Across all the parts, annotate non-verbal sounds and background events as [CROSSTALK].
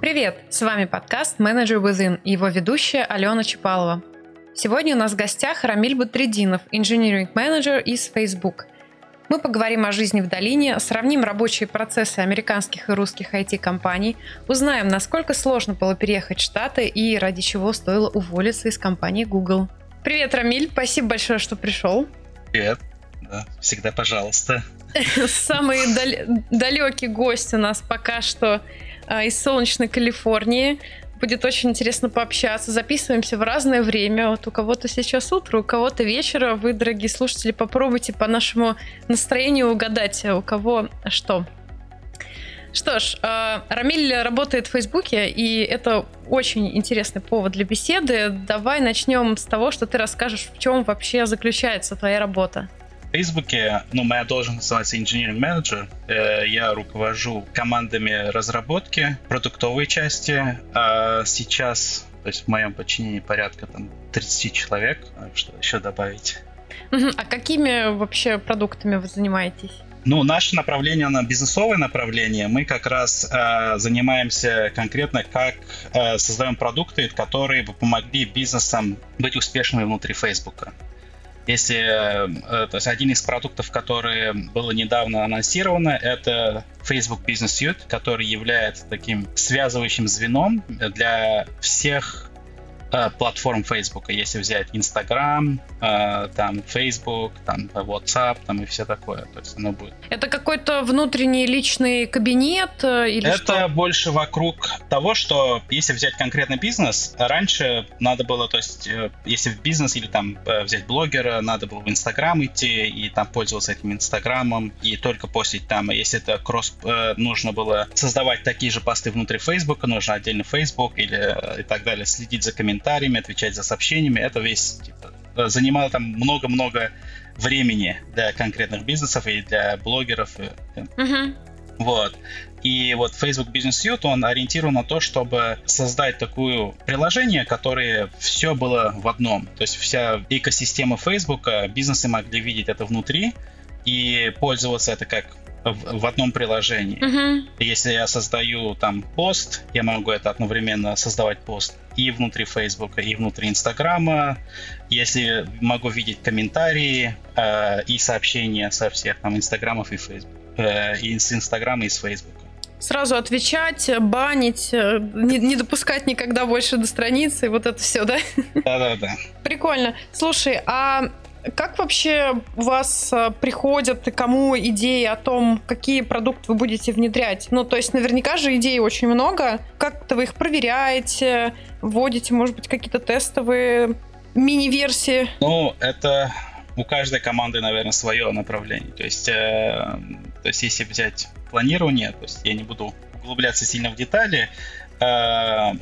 Привет! С вами подкаст Manager Within и его ведущая Алена Чапалова. Сегодня у нас в гостях Рамиль Батрединов, инженеринг менеджер из Facebook. Мы поговорим о жизни в долине, сравним рабочие процессы американских и русских IT-компаний, узнаем, насколько сложно было переехать в Штаты и ради чего стоило уволиться из компании Google. Привет, Рамиль, спасибо большое, что пришел. Привет, да, всегда пожалуйста. Самый далекий гость у нас пока что а, из солнечной Калифорнии. Будет очень интересно пообщаться. Записываемся в разное время. Вот у кого-то сейчас утро, у кого-то вечера. Вы, дорогие слушатели, попробуйте по нашему настроению угадать, у кого что. Что ж, а, Рамиль работает в Фейсбуке, и это очень интересный повод для беседы. Давай начнем с того, что ты расскажешь, в чем вообще заключается твоя работа. Фейсбуке, ну, моя должность называется engineering manager. Э, я руковожу командами разработки, продуктовой части. А сейчас, то есть в моем подчинении порядка там 30 человек. Что еще добавить? А какими вообще продуктами вы занимаетесь? Ну, наше направление, на бизнесовое направление, мы как раз э, занимаемся конкретно, как э, создаем продукты, которые бы помогли бизнесам быть успешными внутри Фейсбука. Если, э, то есть один из продуктов, который было недавно анонсировано, это Facebook Business Suite, который является таким связывающим звеном для всех платформ Facebook. Если взять Instagram, э, там Facebook, там WhatsApp, там и все такое, то есть оно будет. Это какой-то внутренний личный кабинет э, или Это что? больше вокруг того, что если взять конкретный бизнес, раньше надо было, то есть э, если в бизнес или там э, взять блогера, надо было в Инстаграм идти и там пользоваться этим Инстаграмом и только постить там. Если это кросс, нужно было создавать такие же посты внутри Фейсбука, нужно отдельно Facebook или и так далее, следить за комментариями, отвечать за сообщениями. Это весь типа, занимало там много-много времени для конкретных бизнесов и для блогеров. Uh-huh. Вот. И вот Facebook Business Suite, он ориентирован на то, чтобы создать такое приложение, которое все было в одном. То есть вся экосистема Facebook, бизнесы могли видеть это внутри и пользоваться это как в, в одном приложении. Uh-huh. Если я создаю там пост, я могу это одновременно создавать пост и внутри Facebook, и внутри Инстаграма. Если могу видеть комментарии э, и сообщения со всех там Инстаграмов и Facebook, э, и с Инстаграма и с Facebook. Сразу отвечать, банить, э, не, не допускать никогда больше до страницы, вот это все, да? Да-да-да. Прикольно. Слушай, а как вообще у вас э, приходят и кому идеи о том, какие продукты вы будете внедрять? Ну, то есть наверняка же идей очень много. Как-то вы их проверяете, вводите, может быть, какие-то тестовые мини-версии? Ну, это у каждой команды, наверное, свое направление. То есть, э, то есть если взять планирование, то есть я не буду углубляться сильно в детали, э,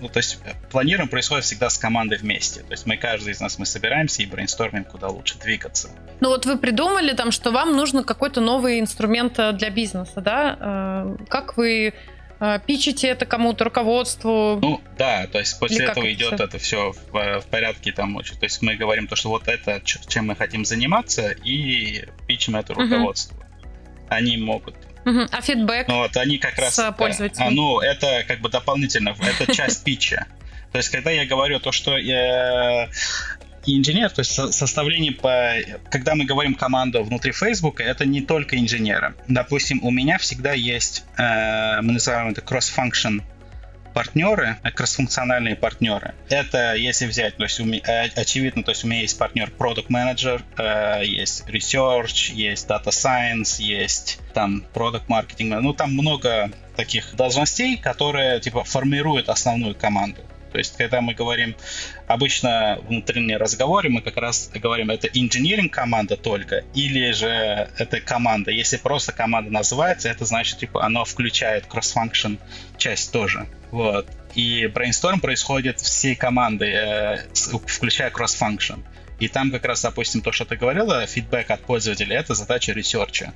ну, то есть планирование происходит всегда с командой вместе. То есть мы, каждый из нас, мы собираемся и брейнстормим, куда лучше двигаться. Ну вот вы придумали там, что вам нужно какой-то новый инструмент э, для бизнеса, да? Э, как вы э, пичите это кому-то, руководству? Ну, да, то есть после Или этого идет все? это все в, в порядке там, то есть мы говорим то, что вот это, чем мы хотим заниматься, и пичим это руководству. Угу. Они могут Угу. А фидбэк ну, вот они как раз, с пользователем? А, ну, это как бы дополнительно, это часть питча. То есть, когда я говорю то, что я инженер, то есть составление по... Когда мы говорим команда внутри Facebook, это не только инженеры. Допустим, у меня всегда есть, э, мы называем это cross-function партнеры, э, кроссфункциональные партнеры. Это если взять, то есть э, очевидно, то есть у меня есть партнер Manager, э, есть Research, есть Data Science, есть там Product Marketing, ну там много таких должностей, которые типа формируют основную команду. То есть, когда мы говорим обычно внутренние разговоры, мы как раз говорим, это инженеринг команда только, или же это команда. Если просто команда называется, это значит, типа, оно включает cross-function часть тоже. Вот. И brainstorm происходит всей командой, э, включая cross-function. И там как раз, допустим, то, что ты говорила, фидбэк от пользователя, это задача research а,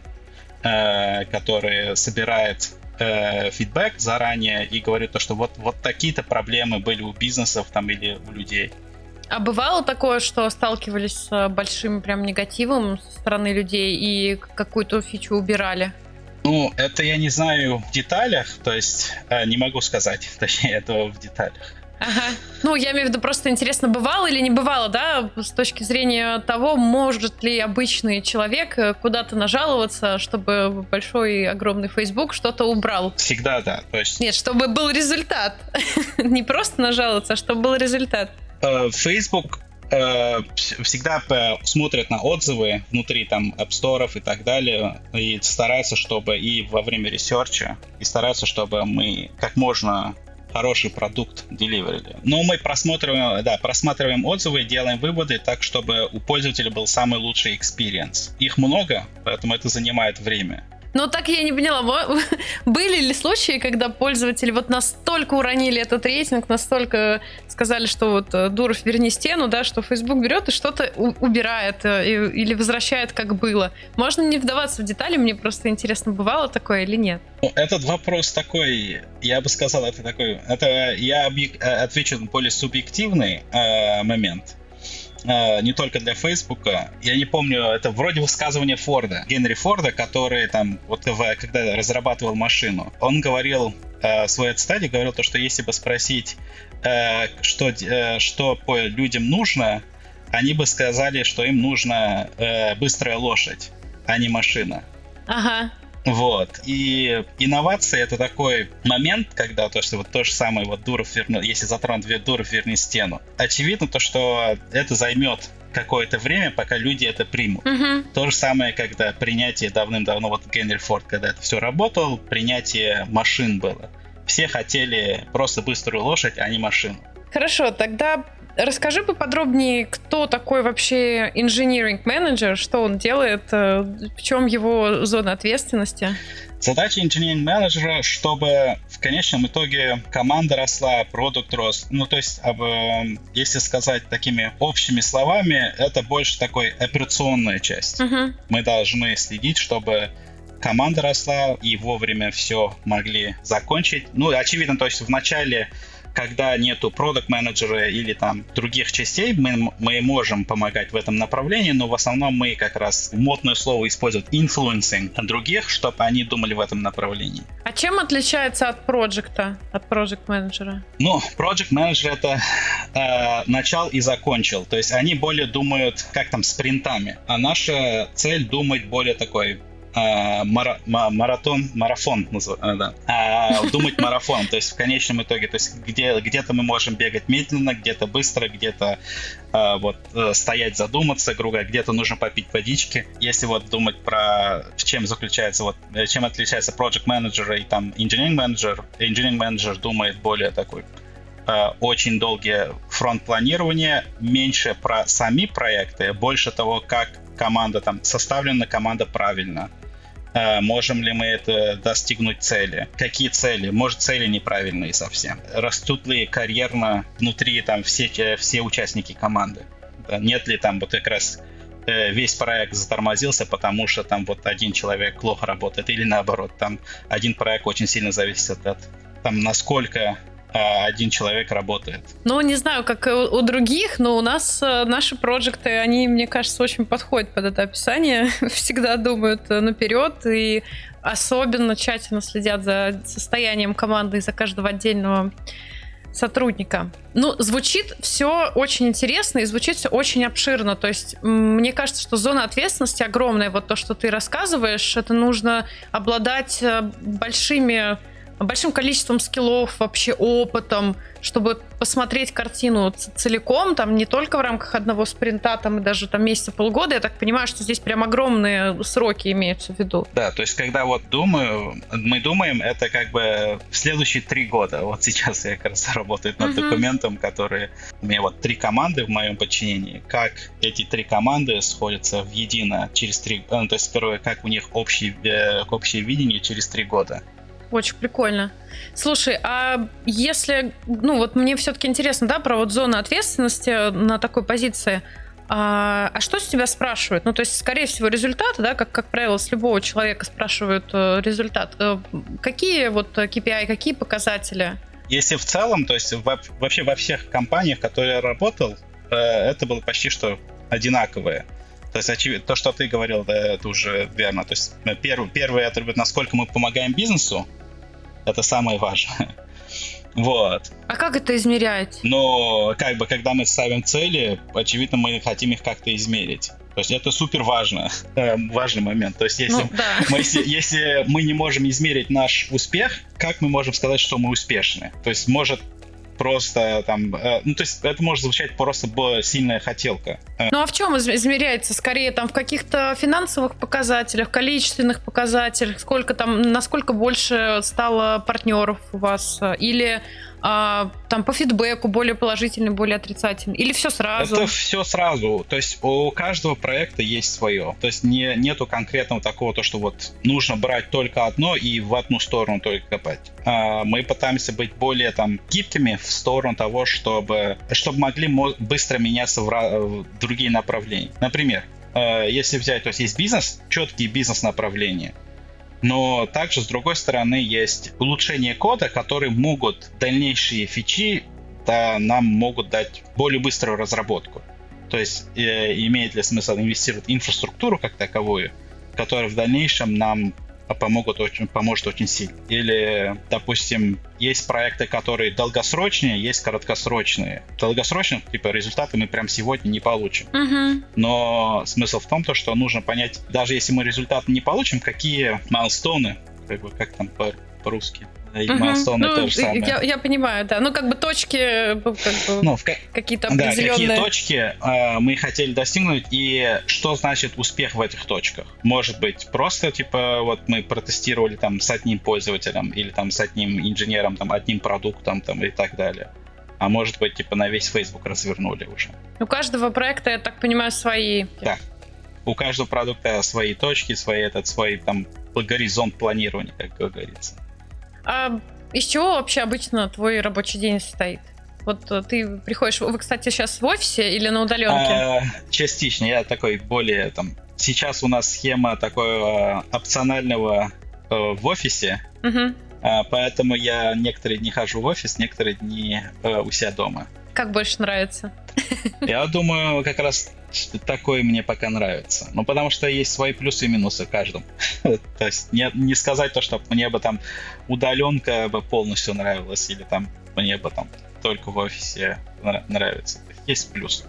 э, который собирает э, фидбэк заранее и говорит то, что вот, вот такие-то проблемы были у бизнесов там или у людей. А бывало такое, что сталкивались с большим прям негативом со стороны людей и какую-то фичу убирали? Ну, это я не знаю в деталях, то есть э, не могу сказать, [LAUGHS] точнее, этого в деталях. Ага. Ну, я имею в виду, просто интересно, бывало или не бывало, да, с точки зрения того, может ли обычный человек э, куда-то нажаловаться, чтобы большой, огромный Facebook что-то убрал. Всегда, да. То есть... Нет, чтобы был результат. [LAUGHS] не просто нажаловаться, а чтобы был результат. Э, Facebook э, всегда смотрят на отзывы внутри там App Store и так далее, и стараются, чтобы и во время research а, и стараются, чтобы мы как можно хороший продукт деливерили. Но мы просматриваем, да, просматриваем отзывы, делаем выводы так, чтобы у пользователя был самый лучший experience. Их много, поэтому это занимает время. Ну, так я не поняла, [LAUGHS] были ли случаи, когда пользователи вот настолько уронили этот рейтинг, настолько сказали, что вот э, Дуров верни стену, да, что Facebook берет и что-то убирает э, или возвращает, как было. Можно не вдаваться в детали, мне просто интересно, бывало такое или нет? Ну, этот вопрос такой, я бы сказал, это такой, это я э, отвечу более субъективный э, момент. Э, не только для Фейсбука. Я не помню, это вроде высказывание Форда, Генри Форда, который там, вот когда разрабатывал машину, он говорил э, в своей стадии, говорил то, что если бы спросить, э, что, э, что по людям нужно, они бы сказали, что им нужна э, быстрая лошадь, а не машина. Ага. Вот. И инновация это такой момент, когда то, что вот то же самое, вот Дуров вернет, если затронуть Дуров верни стену. Очевидно то, что это займет какое-то время, пока люди это примут. Uh-huh. То же самое, когда принятие давным-давно, вот Генри Форд, когда это все работало, принятие машин было. Все хотели просто быструю лошадь, а не машину. Хорошо, тогда Расскажи поподробнее, кто такой вообще инжиниринг менеджер, что он делает, э, в чем его зона ответственности? Задача инженеринг менеджера, чтобы в конечном итоге команда росла, продукт рос. Ну, то есть, если сказать такими общими словами, это больше такой операционная часть. Uh-huh. Мы должны следить, чтобы команда росла и вовремя все могли закончить. Ну, очевидно, то есть в начале когда нету продукт менеджера или там других частей, мы, мы можем помогать в этом направлении, но в основном мы как раз модное слово используем influencing других, чтобы они думали в этом направлении. А чем отличается от проекта, от проект менеджера? Ну, проект менеджер это э, начал и закончил, то есть они более думают, как там, спринтами, а наша цель думать более такой а, мара, маратон, марафон, а, да. а, думать [LAUGHS] марафон, то есть в конечном итоге, то есть где, где-то мы можем бегать медленно, где-то быстро, где-то а, вот э, стоять, задуматься, грубо где-то нужно попить водички. Если вот думать про в чем заключается, вот э, чем отличается project manager и там engineering manager, engineering manager думает более такой очень долгие фронт планирования, меньше про сами проекты, больше того, как команда там составлена, команда правильно. А, можем ли мы это достигнуть цели? Какие цели? Может, цели неправильные совсем? Растут ли карьерно внутри там все, все участники команды? Нет ли там вот как раз э, весь проект затормозился, потому что там вот один человек плохо работает, или наоборот, там один проект очень сильно зависит от там насколько один человек работает. Ну, не знаю, как у других, но у нас э, наши проекты, они, мне кажется, очень подходят под это описание. [LAUGHS] Всегда думают э, наперед и особенно тщательно следят за состоянием команды и за каждого отдельного сотрудника. Ну, звучит все очень интересно и звучит все очень обширно. То есть, мне кажется, что зона ответственности огромная. Вот то, что ты рассказываешь, это нужно обладать э, большими большим количеством скиллов, вообще опытом, чтобы посмотреть картину целиком, там не только в рамках одного спринта, там и даже там месяца полгода, я так понимаю, что здесь прям огромные сроки имеются в виду. Да, то есть когда вот думаю, мы думаем, это как бы в следующие три года. Вот сейчас я как раз работаю над uh-huh. документом, который у меня вот три команды в моем подчинении. Как эти три команды сходятся в едино через три, ну, то есть первое, как у них общий, э, общее видение через три года. Очень прикольно. Слушай, а если, ну вот мне все-таки интересно, да, про вот зону ответственности на такой позиции. А, а что с тебя спрашивают? Ну, то есть, скорее всего, результаты, да, как, как правило, с любого человека спрашивают э, результат. Э, какие вот KPI, какие показатели? Если в целом, то есть во, вообще во всех компаниях, в которых я работал, э, это было почти что одинаковое. То есть, очевидно, то, что ты говорил, да, это уже верно. То есть, первый, первый атрибут, насколько мы помогаем бизнесу, это самое важное. [LAUGHS] Вот. А как это измерять? Но как бы, когда мы ставим цели, очевидно, мы хотим их как-то измерить. То есть это супер важно, [LAUGHS] э, важный момент. То есть если, ну, да. мы, если, если мы не можем измерить наш успех, как мы можем сказать, что мы успешны? То есть может просто там... Э, ну, то есть это может звучать просто сильная хотелка. Ну, а в чем измеряется? Скорее, там, в каких-то финансовых показателях, количественных показателях? Сколько там, насколько больше стало партнеров у вас? Или а, там по фидбэку более положительный, более отрицательный? Или все сразу? Это все сразу. То есть у каждого проекта есть свое. То есть не, нету конкретного такого, то, что вот нужно брать только одно и в одну сторону только копать. А, мы пытаемся быть более там гибкими в сторону того, чтобы, чтобы могли быстро меняться в, в другие направления. Например, э, если взять, то есть есть бизнес, четкие бизнес-направления, но также, с другой стороны, есть улучшение кода, которые могут дальнейшие фичи да, нам могут дать более быструю разработку. То есть э, имеет ли смысл инвестировать в инфраструктуру как таковую, которая в дальнейшем нам помогут очень, поможет очень сильно. Или, допустим, есть проекты, которые долгосрочные, есть короткосрочные. Долгосрочные, типа, результаты мы прям сегодня не получим. Uh-huh. Но смысл в том, то, что нужно понять, даже если мы результаты не получим, какие майлстоуны, как бы, как там по- по-русски, и угу. Milestone ну, то же самое. Я, я понимаю, да. Ну, как бы точки, ну, как бы, ну, в, какие-то определенные... Да, какие точки э, мы хотели достигнуть, и что значит успех в этих точках. Может быть, просто, типа, вот мы протестировали там с одним пользователем или там с одним инженером, там, одним продуктом там и так далее. А может быть, типа, на весь Facebook развернули уже. У каждого проекта, я так понимаю, свои... Да. У каждого продукта свои точки, свои, этот, свой там горизонт планирования, как говорится. А из чего вообще обычно твой рабочий день состоит? Вот э, ты приходишь, вы, кстати, сейчас в офисе или на удаленке? А, частично, я такой более там. Сейчас у нас схема такого опционального э, в офисе, угу. а, поэтому я некоторые дни хожу в офис, некоторые дни э, у себя дома. Как больше нравится? Я думаю, как раз такое мне пока нравится. Ну, потому что есть свои плюсы и минусы в каждом. [LAUGHS] то есть не, не сказать то, что мне бы там удаленка бы полностью нравилась, или там мне бы там только в офисе нравится. Есть плюсы.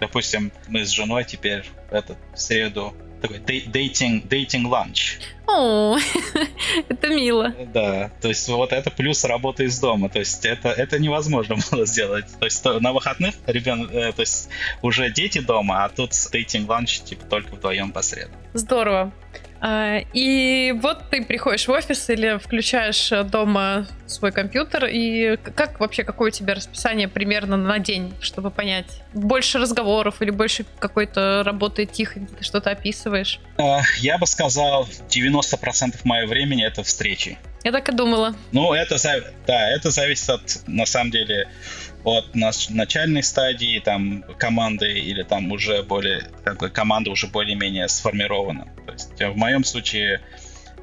Допустим, мы с женой теперь этот, в среду такой дейтинг, дейтинг ланч. О, [LAUGHS] это мило. Да, то есть вот это плюс работы из дома, то есть это, это невозможно [LAUGHS] было сделать. То есть на выходных ребенок, э, то есть уже дети дома, а тут дейтинг ланч типа только вдвоем по средам. Здорово. А, и вот ты приходишь в офис или включаешь дома свой компьютер, и как вообще, какое у тебя расписание примерно на день, чтобы понять? Больше разговоров или больше какой-то работы тихо, где ты что-то описываешь? А, я бы сказал, 90% моего времени это встречи. Я так и думала. Ну, это, да, это зависит от, на самом деле, от начальной стадии там команды или там уже более как бы команда уже более-менее сформирована. То есть в моем случае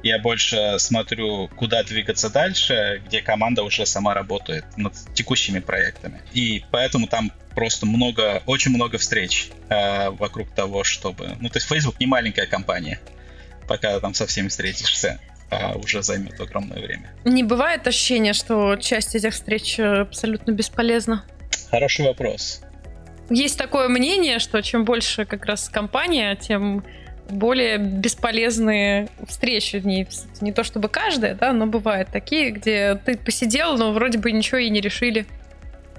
я больше смотрю, куда двигаться дальше, где команда уже сама работает над текущими проектами. И поэтому там просто много, очень много встреч э, вокруг того, чтобы... Ну, то есть Facebook не маленькая компания, пока там со всеми встретишься а уже займет огромное время. Не бывает ощущения, что часть этих встреч э, абсолютно бесполезна? Хороший вопрос. Есть такое мнение, что чем больше как раз компания, тем более бесполезные встречи в ней. Не то чтобы каждая, да, но бывают такие, где ты посидел, но вроде бы ничего и не решили.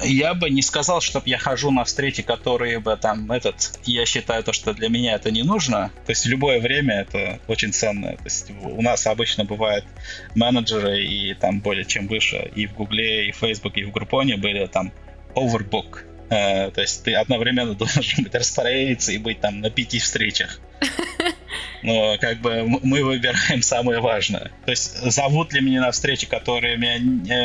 Я бы не сказал, чтобы я хожу на встречи, которые бы там этот... Я считаю то, что для меня это не нужно. То есть любое время это очень ценно. То есть у нас обычно бывают менеджеры и там более чем выше. И в Гугле, и в Facebook, и в Группоне были там overbook. Э, то есть ты одновременно [LAUGHS] должен быть распорядиться и быть там на пяти встречах. Но как бы мы выбираем самое важное. То есть зовут ли меня на встречи, которые меня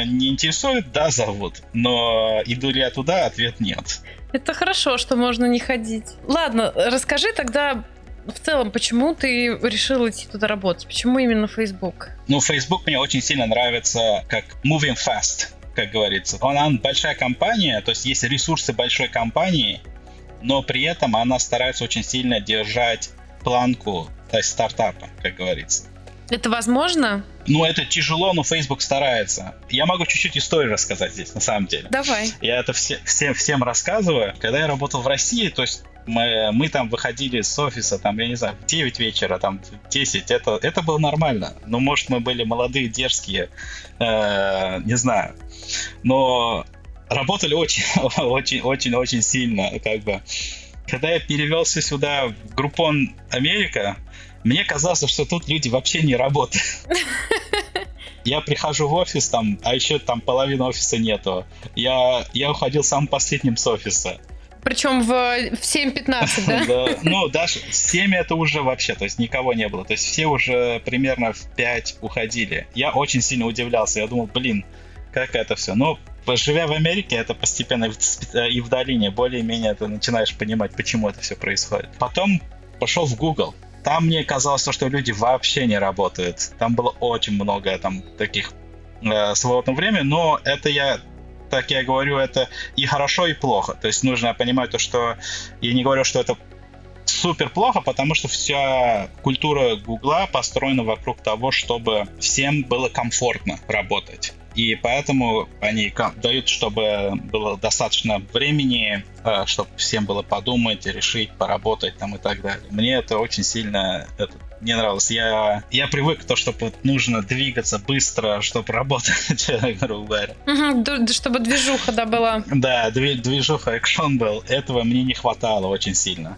не интересуют? Да, зовут. Но иду ли я туда? Ответ нет. Это хорошо, что можно не ходить. Ладно, расскажи тогда в целом, почему ты решил идти туда работать? Почему именно Facebook? Ну, Facebook мне очень сильно нравится как moving fast, как говорится. Он, он большая компания, то есть есть ресурсы большой компании, но при этом она старается очень сильно держать планку стартапа, как говорится. Это возможно? Ну, это тяжело, но Facebook старается. Я могу чуть-чуть историю рассказать здесь, на самом деле. Давай. Я это все, всем, всем рассказываю. Когда я работал в России, то есть мы, мы там выходили с офиса, там, я не знаю, в 9 вечера, там, в 10, это, это было нормально. Ну, может, мы были молодые, дерзкие, э, не знаю. Но работали очень, [LAUGHS] очень, очень, очень сильно, как бы. Когда я перевелся сюда в Группон Америка, мне казалось, что тут люди вообще не работают. [LAUGHS] Я прихожу в офис, там, а еще там половины офиса нету. Я, я уходил самым последним с офиса. Причем в, в 7.15, да? [LAUGHS] да? Ну, даже в 7 это уже вообще, то есть никого не было. То есть все уже примерно в 5 уходили. Я очень сильно удивлялся. Я думал, блин, как это все. Но живя в Америке, это постепенно и в долине более-менее ты начинаешь понимать, почему это все происходит. Потом пошел в Google. Там мне казалось, что люди вообще не работают. Там было очень много там таких э, свободного времени, но это я так я говорю, это и хорошо, и плохо. То есть нужно понимать то, что я не говорю, что это супер плохо, потому что вся культура Гугла построена вокруг того, чтобы всем было комфортно работать. И поэтому они дают, чтобы было достаточно времени, э, чтобы всем было подумать, решить, поработать там и так далее. Мне это очень сильно это, не нравилось. Я, я привык к тому, что нужно двигаться быстро, чтобы работать, [LAUGHS] грубо говоря. Угу, чтобы движуха, да, была. Да, движуха, экшон был. Этого мне не хватало очень сильно.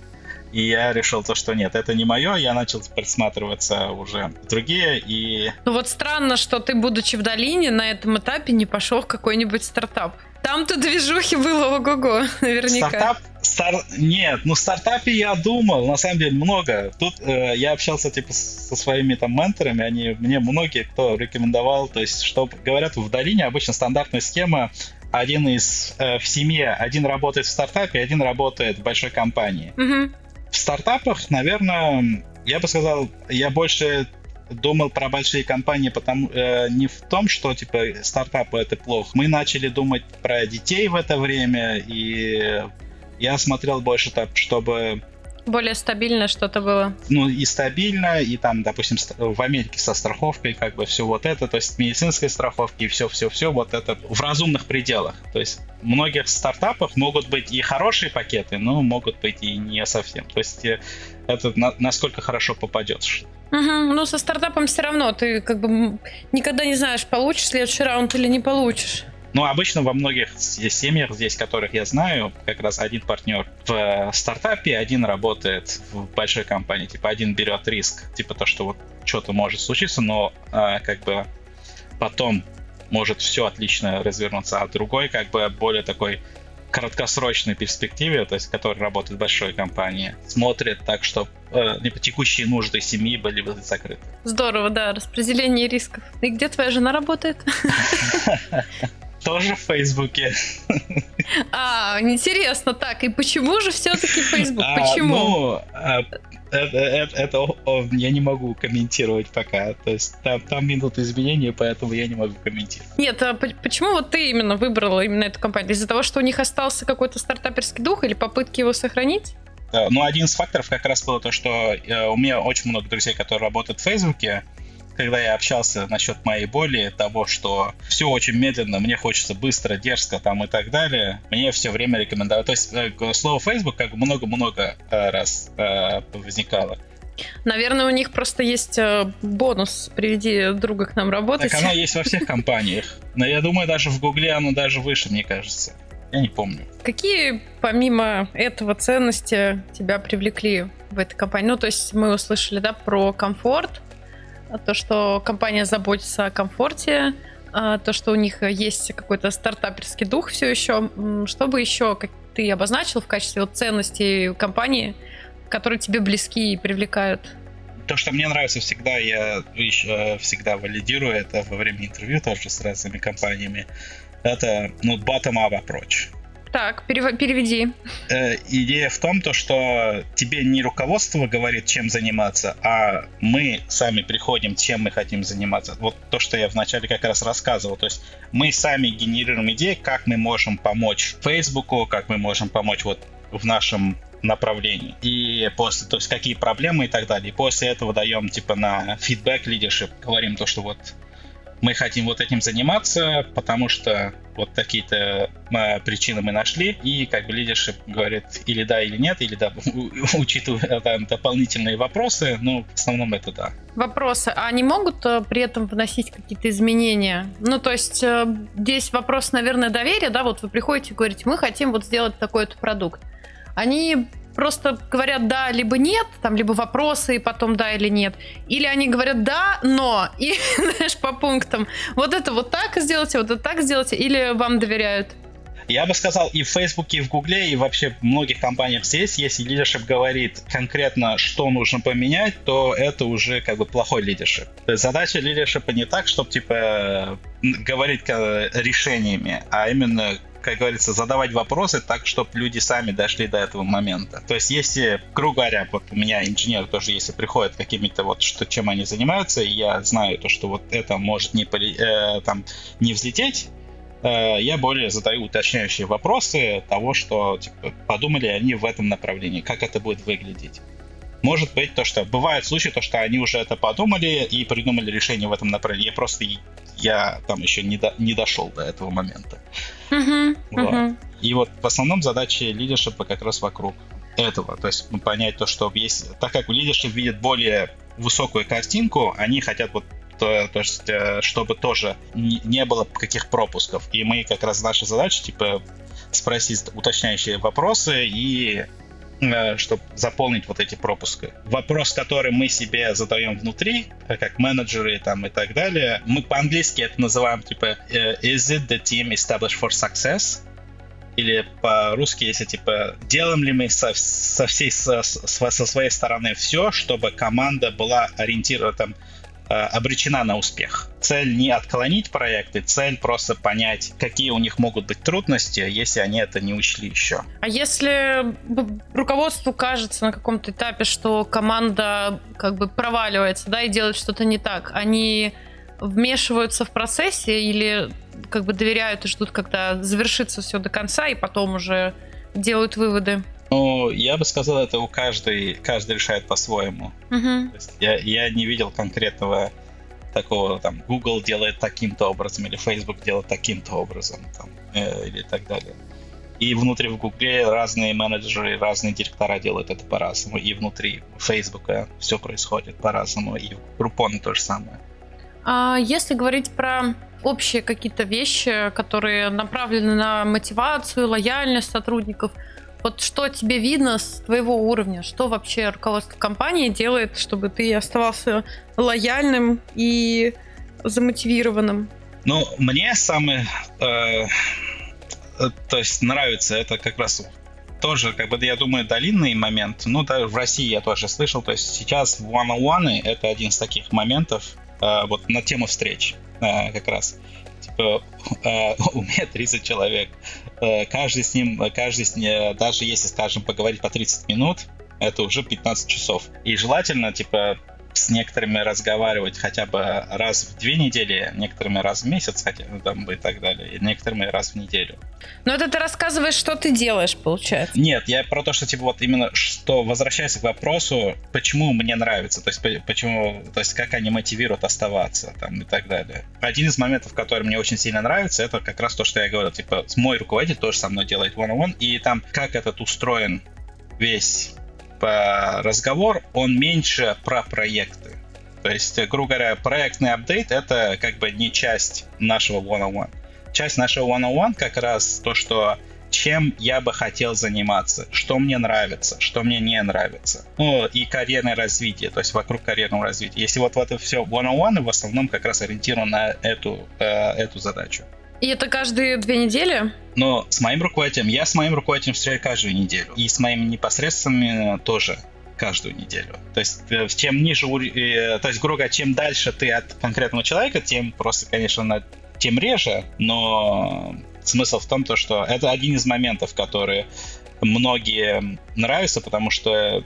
И я решил то, что нет, это не мое. Я начал присматриваться уже другие и... Ну вот странно, что ты, будучи в долине, на этом этапе не пошел в какой-нибудь стартап. Там-то движухи было ого-го, [LAUGHS] наверняка. Стартап? Стар... Нет, ну в стартапе я думал, на самом деле много. Тут э, я общался типа со своими там менторами, они мне многие кто рекомендовал, то есть что говорят в долине обычно стандартная схема один из э, в семье, один работает в стартапе, один работает в большой компании. Угу. В стартапах, наверное, я бы сказал, я больше думал про большие компании, потому э, не в том, что типа стартапы это плохо. Мы начали думать про детей в это время, и я смотрел больше так, чтобы более стабильно что-то было. Ну, и стабильно, и там, допустим, в Америке со страховкой, как бы все вот это, то есть медицинской страховки и все-все-все, вот это в разумных пределах. То есть в многих стартапах могут быть и хорошие пакеты, но могут быть и не совсем. То есть э, это на, насколько хорошо попадешь. Угу, ну, со стартапом все равно ты как бы никогда не знаешь, получишь следующий раунд или не получишь. Ну, обычно во многих семьях здесь, которых я знаю, как раз один партнер в э, стартапе, один работает в большой компании. Типа один берет риск, типа то, что вот что-то может случиться, но а, как бы потом может все отлично развернуться, а другой как бы более такой краткосрочной перспективе, то есть который работает в большой компании, смотрит так, чтобы э, текущие нужды семьи были бы закрыты. Здорово, да, распределение рисков. И где твоя жена работает? [LAUGHS] тоже в Фейсбуке. А, интересно, так, и почему же все-таки Фейсбук? А, почему? Ну, а, это, это, это я не могу комментировать пока. То есть там, там минут изменения, поэтому я не могу комментировать. Нет, а почему вот ты именно выбрала именно эту компанию? Из-за того, что у них остался какой-то стартаперский дух или попытки его сохранить? Ну, один из факторов как раз было то, что э, у меня очень много друзей, которые работают в Фейсбуке, когда я общался насчет моей боли, того, что все очень медленно, мне хочется быстро, дерзко там и так далее, мне все время рекомендовали. То есть э, слово Facebook как много-много э, раз э, возникало. Наверное, у них просто есть бонус «Приведи друга к нам работать». Так оно [LAUGHS] есть во всех компаниях. Но я думаю, даже в Гугле оно даже выше, мне кажется. Я не помню. Какие, помимо этого, ценности тебя привлекли в этой компании? Ну, то есть мы услышали, да, про комфорт, то, что компания заботится о комфорте, а, то, что у них есть какой-то стартаперский дух все еще. Что бы еще как ты обозначил в качестве вот ценностей компании, которые тебе близки и привлекают? То, что мне нравится всегда, я еще всегда валидирую это во время интервью тоже с разными компаниями, это ну, bottom-up approach. Так, переведи. Э, идея в том, то, что тебе не руководство говорит, чем заниматься, а мы сами приходим, чем мы хотим заниматься. Вот то, что я вначале как раз рассказывал. То есть мы сами генерируем идеи, как мы можем помочь Фейсбуку, как мы можем помочь вот в нашем направлении. И после, то есть какие проблемы и так далее. И после этого даем типа на фидбэк лидершип, говорим то, что вот мы хотим вот этим заниматься, потому что вот такие-то э, причины мы нашли, и как бы лидершип говорит или да, или нет, или да, [LAUGHS] учитывая там, дополнительные вопросы, ну, в основном это да. Вопросы. А они могут э, при этом вносить какие-то изменения? Ну, то есть э, здесь вопрос, наверное, доверия, да, вот вы приходите и говорите, мы хотим вот сделать такой-то продукт. Они просто говорят да, либо нет, там либо вопросы и потом да или нет. Или они говорят да, но, [LAUGHS] и, знаешь, по пунктам. Вот это вот так сделайте, вот это так сделайте, или вам доверяют? Я бы сказал, и в Фейсбуке, и в Гугле, и вообще в многих компаниях здесь, если лидершип говорит конкретно, что нужно поменять, то это уже как бы плохой лидершип. Задача лидершипа не так, чтобы типа говорить решениями, а именно как говорится, задавать вопросы так, чтобы люди сами дошли до этого момента. То есть, если, грубо говоря, вот у меня инженер тоже, если приходят какими-то вот, что, чем они занимаются, и я знаю то, что вот это может не, э, там, не взлететь, э, я более задаю уточняющие вопросы того, что типа, подумали они в этом направлении, как это будет выглядеть. Может быть то, что бывают случаи, то, что они уже это подумали и придумали решение в этом направлении. Я просто я там еще не, до, не дошел до этого момента. Uh-huh, вот. uh-huh. И вот в основном задачи лидершипа как раз вокруг этого. То есть понять то, что есть... Так как лидершип видит более высокую картинку, они хотят вот то, то есть, э, чтобы тоже не было каких пропусков. И мы как раз наша задача, типа, спросить уточняющие вопросы и чтобы заполнить вот эти пропуски. Вопрос, который мы себе задаем внутри, э, как менеджеры там и так далее, мы по-английски это называем типа э, Is it the team established for success? Или по-русски, если типа делаем ли мы со, со всей со, со своей стороны все, чтобы команда была ориентирована там Э, обречена на успех. Цель не отклонить проекты, цель просто понять, какие у них могут быть трудности, если они это не учли еще. А если руководству кажется на каком-то этапе, что команда как бы проваливается, да, и делает что-то не так, они вмешиваются в процессе или как бы доверяют и ждут, когда завершится все до конца, и потом уже делают выводы? Ну, я бы сказал, это у каждой, каждый решает по-своему. Uh-huh. я, я не видел конкретного такого, там, Google делает таким-то образом, или Facebook делает таким-то образом, там, э, или так далее. И внутри в Гугле разные менеджеры, разные директора делают это по-разному. И внутри Фейсбука все происходит по-разному. И в Groupon то же самое. А если говорить про общие какие-то вещи, которые направлены на мотивацию, лояльность сотрудников – вот что тебе видно с твоего уровня? Что вообще руководство компании делает, чтобы ты оставался лояльным и замотивированным? Ну, мне самое, э, то есть нравится это как раз тоже, как бы, я думаю, долинный момент. Ну, да, в России я тоже слышал. То есть сейчас one-on-one это один из таких моментов э, вот на тему встреч э, как раз. Типа, э, [LAUGHS] у меня 30 человек. Э, каждый с ним, каждый с ним, даже если, скажем, поговорить по 30 минут, это уже 15 часов. И желательно, типа, с некоторыми разговаривать хотя бы раз в две недели, некоторыми раз в месяц хотя бы там и так далее, и некоторыми раз в неделю. Но это ты рассказываешь, что ты делаешь, получается? Нет, я про то, что типа вот именно что возвращаясь к вопросу, почему мне нравится, то есть почему, то есть как они мотивируют оставаться там и так далее. Один из моментов, который мне очень сильно нравится, это как раз то, что я говорил, типа мой руководитель тоже со мной делает one-on-one, и там как этот устроен весь разговор, он меньше про проекты. То есть, грубо говоря, проектный апдейт — это как бы не часть нашего one-on-one. Часть нашего one-on-one как раз то, что чем я бы хотел заниматься, что мне нравится, что мне не нравится. Ну, и карьерное развитие, то есть вокруг карьерного развития. Если вот, вот это все one-on-one, в основном как раз ориентировано на эту, э, эту задачу. И это каждые две недели? Но с моим руководителем, я с моим руководителем встречаюсь каждую неделю. И с моими непосредственными тоже каждую неделю. То есть э, чем ниже, э, то есть, грубо говоря, чем дальше ты от конкретного человека, тем просто, конечно, тем реже, но смысл в том, то, что это один из моментов, которые многие нравятся, потому что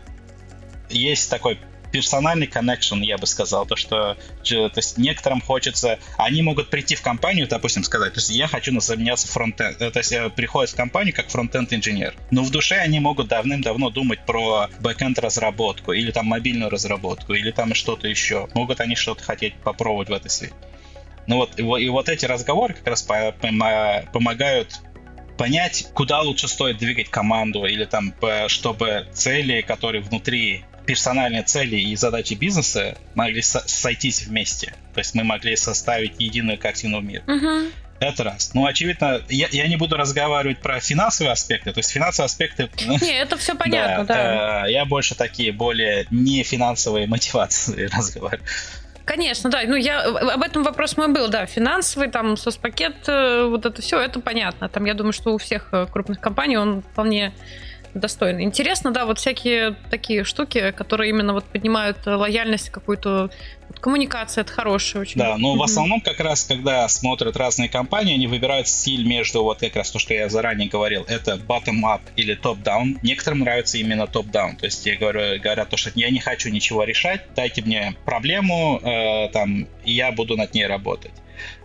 есть такой персональный connection, я бы сказал, то, что то есть некоторым хочется, они могут прийти в компанию, допустим, сказать, то есть я хочу заняться фронтенд, то есть приходят в компанию как фронтенд инженер, но в душе они могут давным-давно думать про бэкенд разработку или там мобильную разработку или там что-то еще. Могут они что-то хотеть попробовать в этой сфере. Ну вот, и, и вот эти разговоры как раз помогают понять, куда лучше стоит двигать команду, или там, чтобы цели, которые внутри персональные цели и задачи бизнеса могли со- сойтись вместе. То есть мы могли составить единую картину мира. Угу. Это раз. Ну, очевидно, я, я не буду разговаривать про финансовые аспекты. То есть финансовые аспекты... [LAUGHS] Ну, не, это все понятно, да. да. Э, я больше такие более не финансовые мотивации [LAUGHS] разговариваю. Конечно, да. Ну, я об этом вопрос мой был, да. Финансовый, там, соцпакет, э, вот это все, это понятно. Там, я думаю, что у всех э, крупных компаний он вполне достойный. Интересно, да, вот всякие такие штуки, которые именно вот поднимают лояльность какую-то. Вот коммуникация это хорошая очень. Да, но ну, в основном как раз, когда смотрят разные компании, они выбирают стиль между вот как раз то, что я заранее говорил, это bottom-up или top-down. Некоторым нравится именно top-down. То есть я говорю, говорят то, что я не хочу ничего решать, дайте мне проблему, э, там, и я буду над ней работать.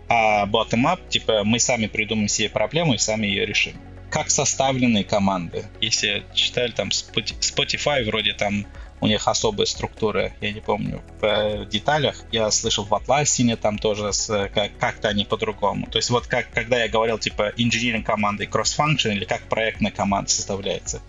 А bottom-up, типа, мы сами придумаем себе проблему и сами ее решим как составлены команды. Если читали там Spotify, вроде там у них особая структура, я не помню в деталях. Я слышал в Atlassian там тоже с, как, как-то они по-другому. То есть вот как, когда я говорил типа engineering команды cross-function или как проектная команда составляется,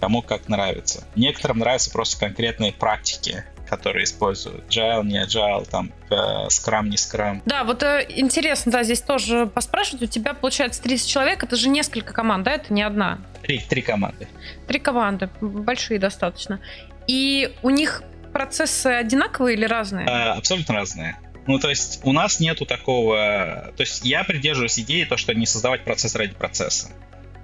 кому как нравится. Некоторым нравятся просто конкретные практики, которые используют. Agile, не agile, там, э, Scrum, не Scrum. Да, вот э, интересно, да, здесь тоже поспрашивать. У тебя, получается, 30 человек, это же несколько команд, да, это не одна? Три, три команды. Три команды, большие достаточно. И у них процессы одинаковые или разные? А, абсолютно разные. Ну, то есть у нас нету такого... То есть я придерживаюсь идеи, то, что не создавать процесс ради процесса.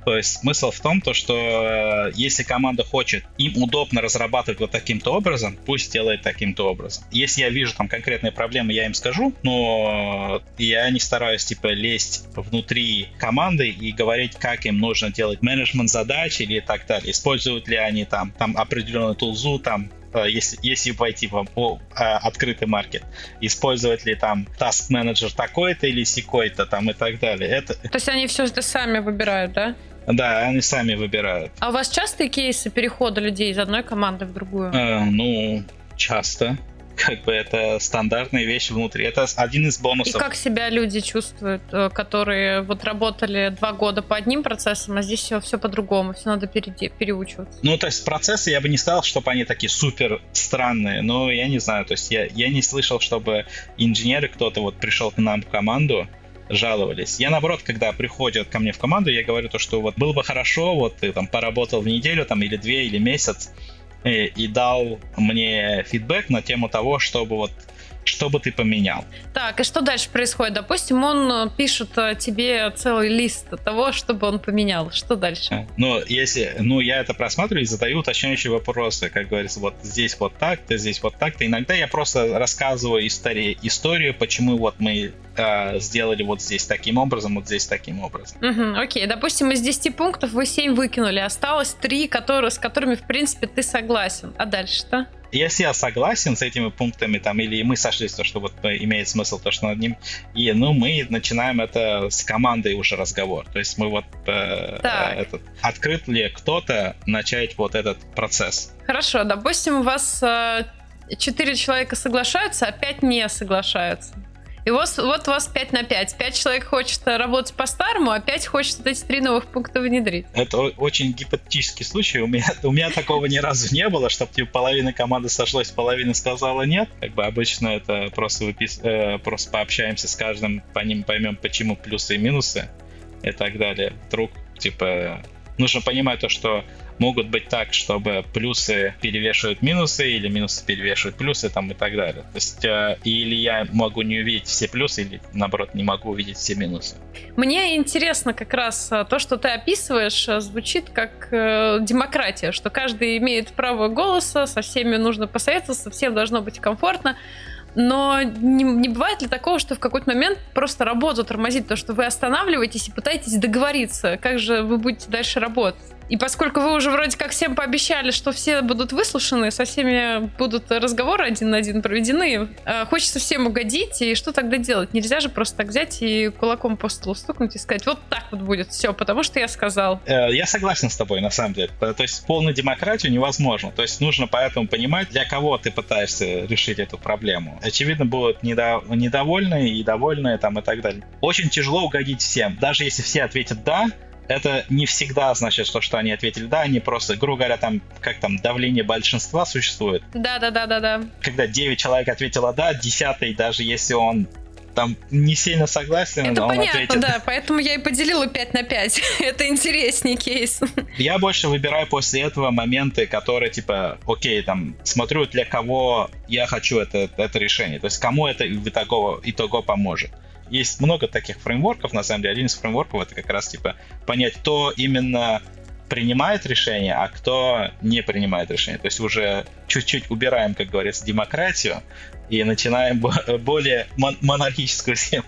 То есть смысл в том, то, что э, если команда хочет, им удобно разрабатывать вот таким-то образом, пусть делает таким-то образом. Если я вижу там конкретные проблемы, я им скажу, но я не стараюсь типа лезть внутри команды и говорить, как им нужно делать менеджмент задач или так далее. Используют ли они там, там определенную тулзу, там если, если войти в о, а, открытый маркет, использовать ли там task менеджер такой-то или секой-то там и так далее. Это... То есть они все это сами выбирают, да? Да, они сами выбирают. А у вас частые кейсы перехода людей из одной команды в другую? Э, ну, часто как бы это стандартная вещь внутри. Это один из бонусов. И как себя люди чувствуют, э, которые вот работали два года по одним процессам, а здесь все, все по-другому, все надо пере- переучиваться? Ну, то есть процессы я бы не сказал, чтобы они такие супер странные, но я не знаю, то есть я, я не слышал, чтобы инженеры, кто-то вот пришел к нам в команду, жаловались. Я, наоборот, когда приходят ко мне в команду, я говорю то, что вот было бы хорошо, вот ты там поработал в неделю, там, или две, или месяц, и, и дал мне фидбэк на тему того, чтобы вот что бы ты поменял. Так, и что дальше происходит? Допустим, он э, пишет э, тебе целый лист того, чтобы он поменял. Что дальше? Ну, если, ну, я это просматриваю и задаю уточняющие вопросы. Как говорится, вот здесь вот так-то, здесь вот так-то. Иногда я просто рассказываю истории, историю, почему вот мы э, сделали вот здесь таким образом, вот здесь таким образом. Угу, окей, допустим, из 10 пунктов вы 7 выкинули, осталось 3, которые, с которыми, в принципе, ты согласен. А дальше что? Если я согласен с этими пунктами, там, или мы сошлись, то, что вот э, имеет смысл то, что над ним, и, ну, мы начинаем это с командой уже разговор. То есть мы вот э, этот, открыт ли кто-то начать вот этот процесс. Хорошо, допустим, у вас э, четыре человека соглашаются, а пять не соглашаются. И вот, вот у вас 5 на 5. 5 человек хочет работать по-старому, а 5 хочет эти три новых пункта внедрить. Это очень гипотетический случай. У меня, у меня такого ни разу не было, чтобы типа, половина команды сошлась, половина сказала нет. Как бы обычно это просто, выпис... э, просто пообщаемся с каждым, по ним поймем, почему плюсы и минусы и так далее. Вдруг, типа, нужно понимать то, что могут быть так, чтобы плюсы перевешивают минусы, или минусы перевешивают плюсы там и так далее. То есть э, или я могу не увидеть все плюсы, или наоборот не могу увидеть все минусы. Мне интересно как раз э, то, что ты описываешь, э, звучит как э, демократия, что каждый имеет право голоса, со всеми нужно посоветоваться, всем должно быть комфортно. Но не, не бывает ли такого, что в какой-то момент просто работу тормозит, то, что вы останавливаетесь и пытаетесь договориться, как же вы будете дальше работать? И поскольку вы уже вроде как всем пообещали, что все будут выслушаны, со всеми будут разговоры один на один проведены, э, хочется всем угодить, и что тогда делать? Нельзя же просто так взять и кулаком по столу стукнуть и сказать, вот так вот будет все, потому что я сказал. Э, я согласен с тобой, на самом деле. То есть полную демократию невозможно. То есть нужно поэтому понимать, для кого ты пытаешься решить эту проблему. Очевидно, будут недо... недовольные и довольные там и так далее. Очень тяжело угодить всем. Даже если все ответят «да», это не всегда значит, что, что они ответили да, они просто, грубо говоря, там, как там, давление большинства существует. Да, да, да, да, да. Когда 9 человек ответило да, 10 даже если он там не сильно согласен, Это он понятно, ответит. да, поэтому я и поделила 5 на 5. [LAUGHS] Это интереснее кейс. Я больше выбираю после этого моменты, которые, типа, окей, там, смотрю, для кого я хочу это, это решение. То есть, кому это итого, итого поможет есть много таких фреймворков, на самом деле. Один из фреймворков это как раз типа понять, кто именно принимает решение, а кто не принимает решение. То есть уже чуть-чуть убираем, как говорится, демократию и начинаем более мон- монархическую схему.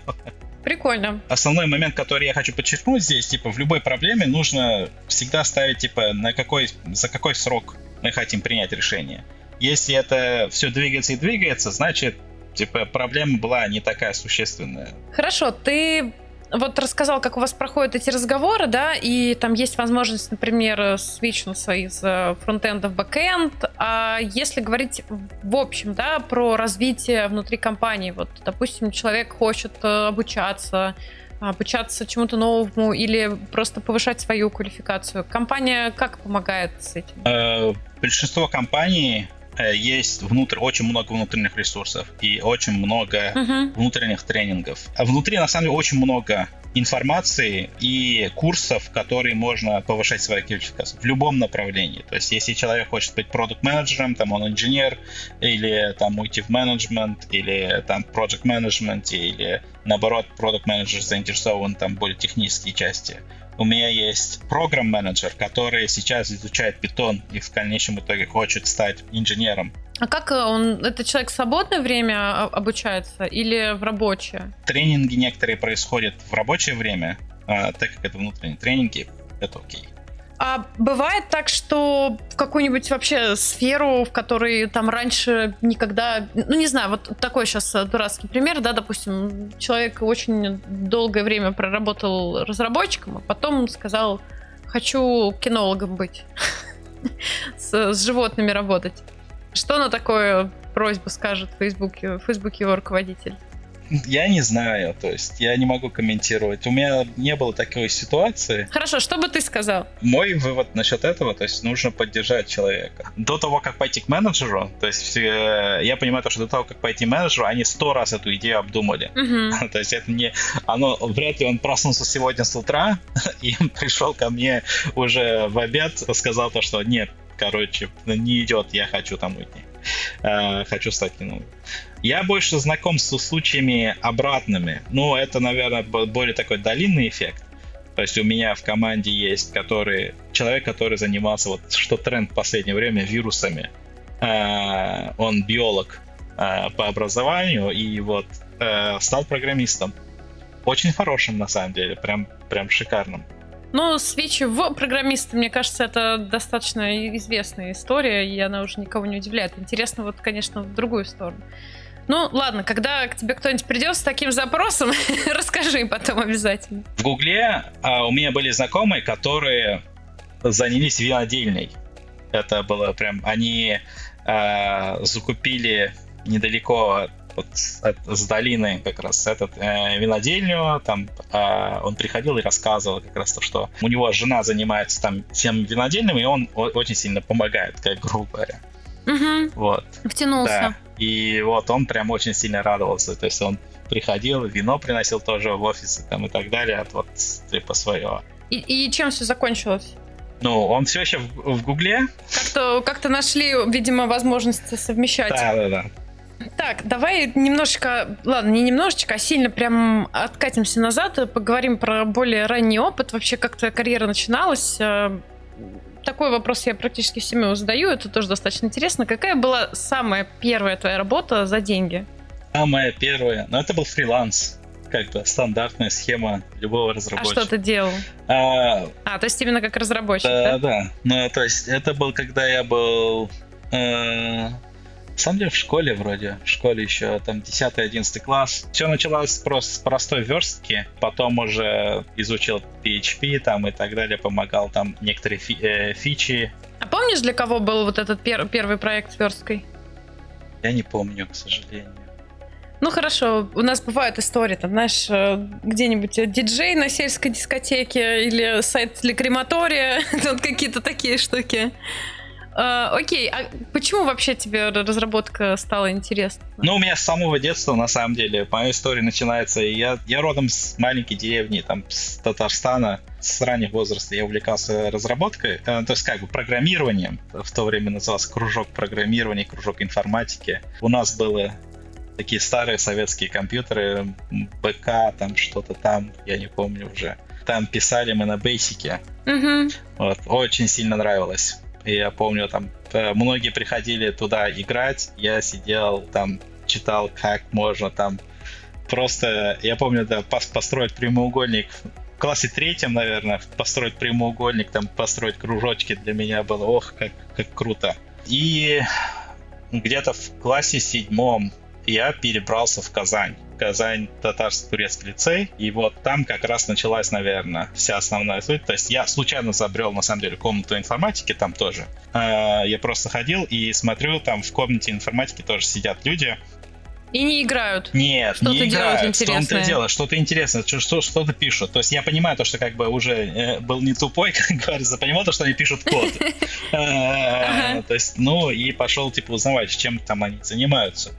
Прикольно. Основной момент, который я хочу подчеркнуть здесь, типа, в любой проблеме нужно всегда ставить, типа, на какой, за какой срок мы хотим принять решение. Если это все двигается и двигается, значит, типа, проблема была не такая существенная. Хорошо, ты вот рассказал, как у вас проходят эти разговоры, да, и там есть возможность, например, свичнуться из фронтенда в бэкенд. А если говорить в общем, да, про развитие внутри компании, вот, допустим, человек хочет э, обучаться, обучаться чему-то новому или просто повышать свою квалификацию. Компания как помогает с этим? Э, большинство компаний есть внутрь очень много внутренних ресурсов и очень много uh-huh. внутренних тренингов. А внутри, на самом деле, очень много информации и курсов, которые можно повышать свою квалификацию в любом направлении. То есть, если человек хочет быть продукт-менеджером, там он инженер, или там уйти в менеджмент, или там project management, или наоборот, продукт-менеджер заинтересован там более технические части у меня есть программ-менеджер, который сейчас изучает питон и в конечном итоге хочет стать инженером. А как он, это человек в свободное время обучается или в рабочее? Тренинги некоторые происходят в рабочее время, а, так как это внутренние тренинги, это окей. А бывает так, что в какую-нибудь вообще сферу, в которой там раньше никогда... Ну, не знаю, вот такой сейчас дурацкий пример, да, допустим, человек очень долгое время проработал разработчиком, а потом сказал, хочу кинологом быть, [LAUGHS] с, с животными работать. Что на такое просьбу скажет в Фейсбуке, в Фейсбуке его руководитель? Я не знаю, то есть я не могу комментировать. У меня не было такой ситуации. Хорошо, что бы ты сказал? Мой вывод насчет этого, то есть нужно поддержать человека. До того, как пойти к менеджеру, то есть э, я понимаю, что до того, как пойти к менеджеру, они сто раз эту идею обдумали. Угу. [LAUGHS] то есть это не... Оно, вряд ли он проснулся сегодня с утра [LAUGHS] и пришел ко мне уже в обед, сказал то, что нет, короче, не идет, я хочу там уйти. Э, хочу стать кинологом. Я больше знаком с случаями обратными. Ну, это, наверное, более такой долинный эффект. То есть у меня в команде есть который, человек, который занимался, вот что тренд в последнее время, вирусами. Э, он биолог э, по образованию и вот стал программистом. Очень хорошим, на самом деле, прям, прям шикарным. Ну, свич в программисты, мне кажется, это достаточно известная история, и она уже никого не удивляет. Интересно, вот, конечно, в другую сторону. Ну, ладно, когда к тебе кто-нибудь придет с таким запросом, [LAUGHS] расскажи потом обязательно. В Гугле а, у меня были знакомые, которые занялись винодельней. Это было прям... Они а, закупили недалеко вот от, с долины как раз этот э, винодельню, там э, он приходил и рассказывал как раз то, что у него жена занимается там всем винодельным, и он очень сильно помогает, как грубо говоря. Угу. Вот. Втянулся. Да. И вот он прям очень сильно радовался, то есть он приходил, вино приносил тоже в офис там и так далее, вот типа свое. И, и чем все закончилось? Ну, он все еще в, в Гугле. Как-то как нашли, видимо, возможность совмещать. Да, да, да. Так, давай немножечко, ладно, не немножечко, а сильно прям откатимся назад и поговорим про более ранний опыт. Вообще, как твоя карьера начиналась? Э, такой вопрос я практически всем задаю, это тоже достаточно интересно. Какая была самая первая твоя работа за деньги? Самая первая? Ну, это был фриланс как бы стандартная схема любого разработчика. А что ты делал? А, а то есть именно как разработчик, да? Да, да. Ну, то есть это был, когда я был... Э, на самом деле в школе вроде, в школе еще там 10-11 класс. Все началось просто с простой верстки, потом уже изучил PHP там и так далее, помогал там некоторые фи- э, фичи. А помнишь, для кого был вот этот пер- первый проект с версткой? Я не помню, к сожалению. Ну хорошо, у нас бывают истории, там, знаешь, э, где-нибудь э, диджей на сельской дискотеке или сайт для крематория, [LAUGHS] вот какие-то такие штуки. Uh, окей, а почему вообще тебе разработка стала интересна? Ну, у меня с самого детства, на самом деле, моя история начинается. Я, я родом с маленькой деревни, там, с Татарстана. С раннего возраста я увлекался разработкой, э, то есть как бы программированием. В то время назывался кружок программирования, кружок информатики. У нас было такие старые советские компьютеры, БК, там что-то там, я не помню уже. Там писали мы на бейсике. Угу. Вот, очень сильно нравилось. Я помню, там э, многие приходили туда играть, я сидел там, читал, как можно там просто, я помню, да, построить прямоугольник в классе третьем, наверное, построить прямоугольник, там построить кружочки для меня было, ох, как, как круто. И где-то в классе седьмом я перебрался в Казань. Казань татарско-турецкий лицей, и вот там как раз началась, наверное, вся основная суть. То есть я случайно забрел, на самом деле, комнату информатики там тоже. А, я просто ходил и смотрю, там в комнате информатики тоже сидят люди, и не играют. Нет, что не играют. Что то делают, что-то интересное, что, что-то пишут. То есть я понимаю то, что как бы уже э, был не тупой, [LAUGHS] как говорится, понимал то, что они пишут код. [LAUGHS] Э, то есть, ну, и пошел, типа, узнавать, чем там они занимаются.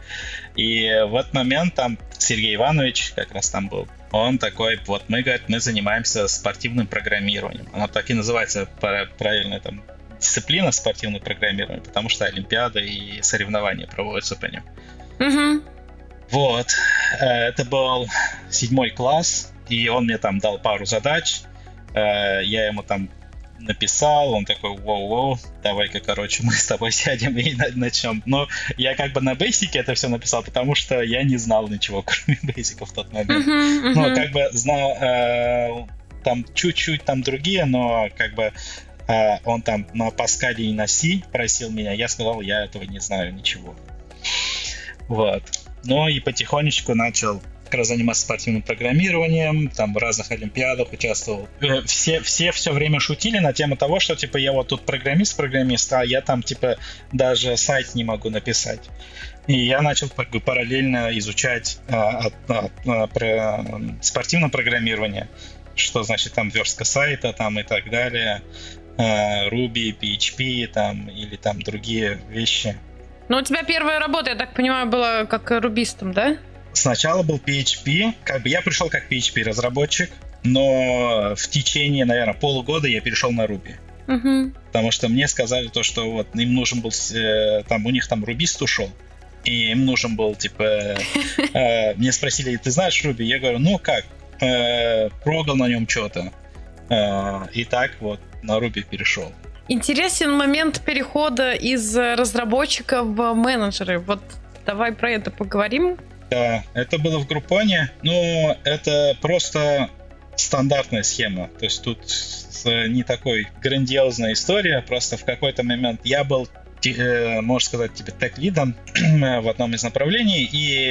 И в этот момент там Сергей Иванович как раз там был. Он такой, вот мы, говорит, мы занимаемся спортивным программированием. Оно так и называется правильно там дисциплина спортивное программирование, потому что Олимпиада и соревнования проводятся по ним. Угу. Вот. Э, это был седьмой класс, и он мне там дал пару задач. Э, я ему там написал, он такой, воу-воу, давай-ка, короче, мы с тобой [LAUGHS] сядем и начнем. Но я как бы на бейсике это все написал, потому что я не знал ничего, [LAUGHS] кроме бейсика в тот момент. Uh-huh, uh-huh. Ну, как бы знал э, там чуть-чуть там другие, но как бы э, он там на Паскале и на C просил меня, я сказал, я этого не знаю ничего. Вот. Но и потихонечку начал как заниматься спортивным программированием, там в разных олимпиадах участвовал. Э, все, все все время шутили на тему того, что типа я вот тут программист-программист, а я там типа даже сайт не могу написать. И я начал как бы параллельно изучать а, а, а, про спортивное программирование, что значит там верстка сайта там и так далее, а, Ruby, PHP там или там другие вещи. Ну, у тебя первая работа, я так понимаю, была как рубистом, да? Сначала был PHP, как бы я пришел как PHP разработчик, но в течение, наверное, полугода я перешел на Ruby. Угу. Потому что мне сказали то, что вот им нужен был, э, там у них там рубист ушел, и им нужен был, типа, [LAUGHS] э, мне спросили, ты знаешь Ruby? Я говорю, ну как, э, прогал на нем что-то. Э, и так вот на Ruby перешел. Интересен момент перехода из разработчика в менеджеры. Вот давай про это поговорим. Да, это было в Группоне. Ну, это просто стандартная схема. То есть тут не такой грандиозная история. Просто в какой-то момент я был, э, можно сказать, тебе тег-лидом [CLEARS THROAT] в одном из направлений. И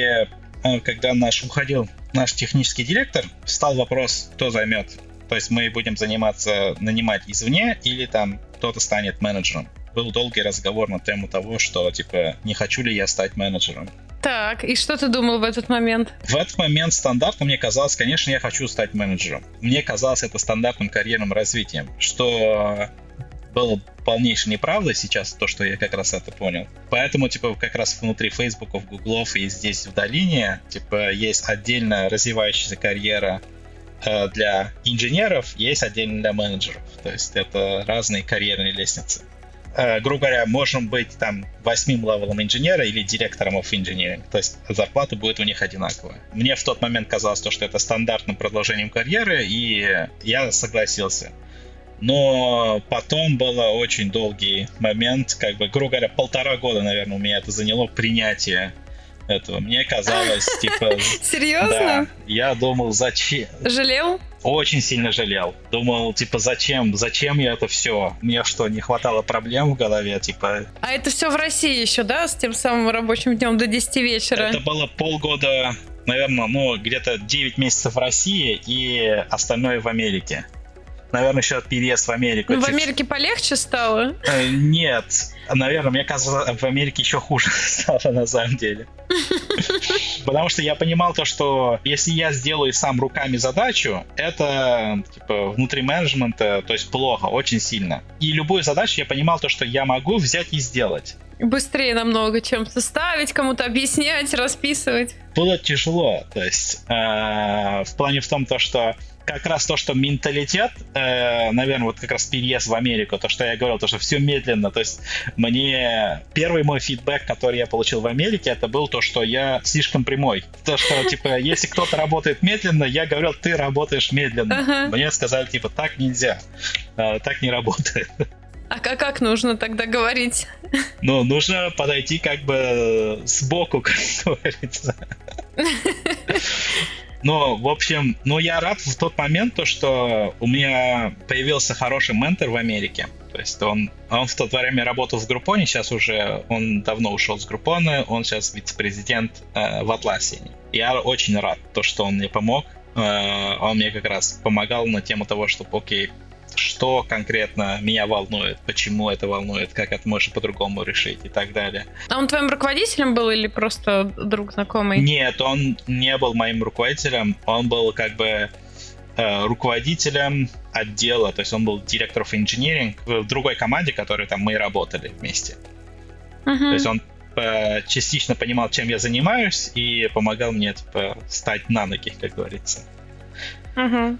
э, когда наш уходил наш технический директор, стал вопрос, кто займет. То есть мы будем заниматься, нанимать извне или там кто-то станет менеджером. Был долгий разговор на тему того, что, типа, не хочу ли я стать менеджером. Так, и что ты думал в этот момент? В этот момент стандартно мне казалось, конечно, я хочу стать менеджером. Мне казалось это стандартным карьерным развитием, что было полнейшей неправдой сейчас, то, что я как раз это понял. Поэтому, типа, как раз внутри Фейсбуков, Гуглов и здесь в долине, типа, есть отдельно развивающаяся карьера для инженеров, есть отдельно для менеджеров. То есть это разные карьерные лестницы. Э, грубо говоря, можем быть там восьмым левелом инженера или директором of engineering. То есть зарплата будет у них одинаковая. Мне в тот момент казалось, то, что это стандартным продолжением карьеры, и я согласился. Но потом был очень долгий момент, как бы, грубо говоря, полтора года, наверное, у меня это заняло принятие этого. Мне казалось, [LAUGHS] типа... Серьезно? Да. Я думал, зачем... Жалел? Очень сильно жалел. Думал, типа, зачем? Зачем я это все? Мне что, не хватало проблем в голове, типа... А это все в России еще, да, с тем самым рабочим днем до 10 вечера? Это было полгода, наверное, ну, где-то 9 месяцев в России и остальное в Америке наверное, еще переезд в Америку. Ну, в Америке полегче стало? Э, нет. Наверное, мне кажется, в Америке еще хуже [LAUGHS] стало на самом деле. Потому что я понимал то, что если я сделаю сам руками задачу, это типа внутри менеджмента, то есть плохо, очень сильно. И любую задачу я понимал то, что я могу взять и сделать. Быстрее намного, чем составить, кому-то объяснять, расписывать. Было тяжело, то есть э, в плане в том, то, что как раз то, что менталитет, э, наверное, вот как раз переезд в Америку, то, что я говорил, то, что все медленно. То есть мне первый мой фидбэк, который я получил в Америке, это был то, что я слишком прямой. То, что, типа, [LAUGHS] если кто-то работает медленно, я говорил, ты работаешь медленно. Uh-huh. Мне сказали, типа, так нельзя, э, так не работает. [LAUGHS] А как, как нужно тогда говорить? Ну, нужно подойти как бы сбоку, как [LAUGHS] говорится. Но, в общем, ну я рад в тот момент, то, что у меня появился хороший ментор в Америке. То есть он, он в то время работал в Группоне, сейчас уже он давно ушел с Группоны, он сейчас вице-президент э, в Атласине. Я очень рад, то, что он мне помог. Э, он мне как раз помогал на тему того, что, окей, что конкретно меня волнует, почему это волнует, как это можно по-другому решить и так далее. А он твоим руководителем был или просто друг знакомый? Нет, он не был моим руководителем, он был как бы э, руководителем отдела, то есть он был директором инженеринг в другой команде, которой там мы работали вместе. Uh-huh. То есть он э, частично понимал, чем я занимаюсь, и помогал мне типа, стать на ноги, как говорится. Uh-huh.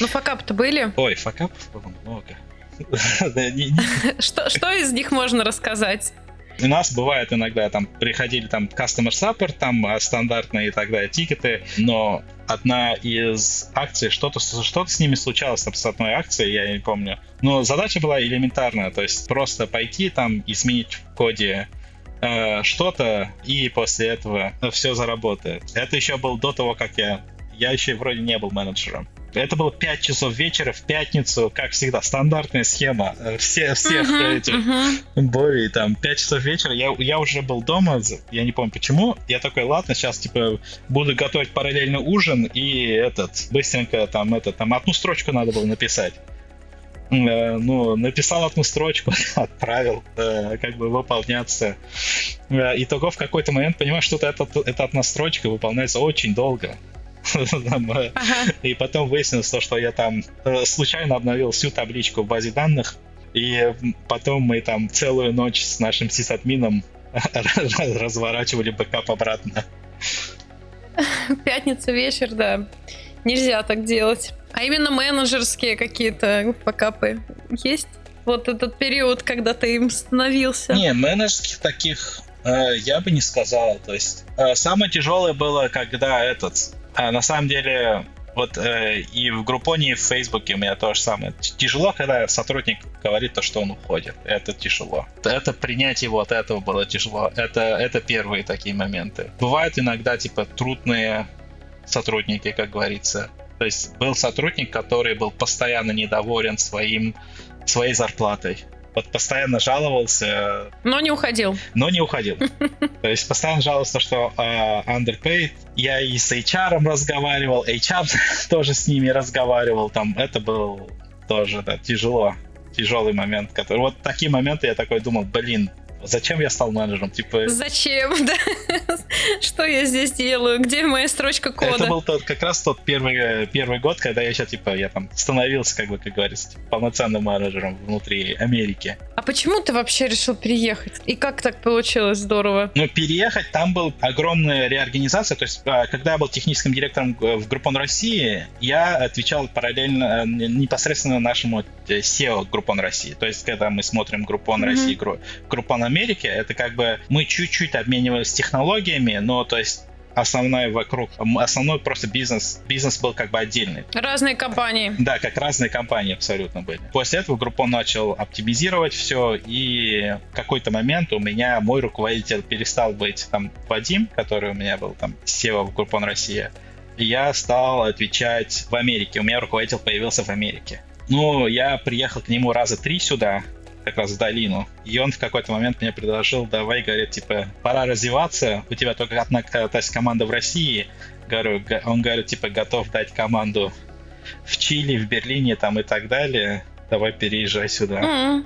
Ну, факап-то были? [LAUGHS] Ой, факапов было много. [LAUGHS] Что, из них можно рассказать? У нас бывает иногда там приходили там customer support, там а, стандартные и так далее тикеты, но одна из акций, что-то что с ними случалось там с одной акцией, я не помню. Но задача была элементарная, то есть просто пойти там и сменить в коде э, что-то, и после этого все заработает. Это еще был до того, как я... Я еще вроде не был менеджером. Это было 5 часов вечера в пятницу, как всегда, стандартная схема. Э, все, всех uh-huh, этих uh-huh. боли, там, 5 часов вечера. Я, я уже был дома, я не помню почему. Я такой, ладно, сейчас, типа, буду готовить параллельно ужин и этот, быстренько там, это, там, одну строчку надо было написать э, ну, написал одну строчку, [LAUGHS] отправил, э, как бы выполняться. Итого в какой-то момент понимаешь, что эта, эта одна строчка выполняется очень долго. [LAUGHS] И потом выяснилось то, что я там э, случайно обновил всю табличку в базе данных, и потом мы там целую ночь с нашим сисадмином [LAUGHS] разворачивали бэкап обратно. [LAUGHS] Пятница вечер, да. Нельзя так делать. А именно менеджерские какие-то факапы есть? Вот этот период, когда ты им становился? Не, менеджерских таких э, я бы не сказал. То есть э, самое тяжелое было, когда этот а, на самом деле, вот э, и в Группоне, и в Фейсбуке у меня то же самое. Тяжело, когда сотрудник говорит то, что он уходит. Это тяжело. Это принять его от этого было тяжело. Это, это первые такие моменты. Бывают иногда, типа, трудные сотрудники, как говорится. То есть был сотрудник, который был постоянно недоволен своим, своей зарплатой вот постоянно жаловался. Но не уходил. Но не уходил. [LAUGHS] То есть постоянно жаловался, что uh, underpaid. Я и с HR разговаривал, HR [LAUGHS] тоже с ними разговаривал. Там это был тоже да, тяжело. Тяжелый момент, который... Вот такие моменты я такой думал, блин, зачем я стал менеджером? Типа... Зачем, [LAUGHS] да? Что я здесь делаю? Где моя строчка кода? Это был тот, как раз тот первый, первый год, когда я еще, типа, я там становился, как бы, как говорится, типа, полноценным менеджером внутри Америки. А почему ты вообще решил переехать? И как так получилось? Здорово. Ну, переехать, там был огромная реорганизация, то есть, а, когда я был техническим директором в Groupon России, я отвечал параллельно э, непосредственно нашему э, CEO Groupon России. То есть, когда мы смотрим Groupon мгм. России, Groupon Америки, это как бы мы чуть-чуть обменивались технологиями, но то есть основной вокруг, основной просто бизнес, бизнес был как бы отдельный. Разные компании. Да, как разные компании абсолютно были. После этого Groupon начал оптимизировать все, и в какой-то момент у меня мой руководитель перестал быть там Вадим, который у меня был там CEO в Groupon Россия, и я стал отвечать в Америке. У меня руководитель появился в Америке. Ну, я приехал к нему раза три сюда, как раз в долину. И он в какой-то момент мне предложил, давай, говорит, типа, пора развиваться, у тебя только одна то есть команда в России. Говорю, он говорит, типа, готов дать команду в Чили, в Берлине там и так далее. Давай переезжай сюда. Mm-hmm.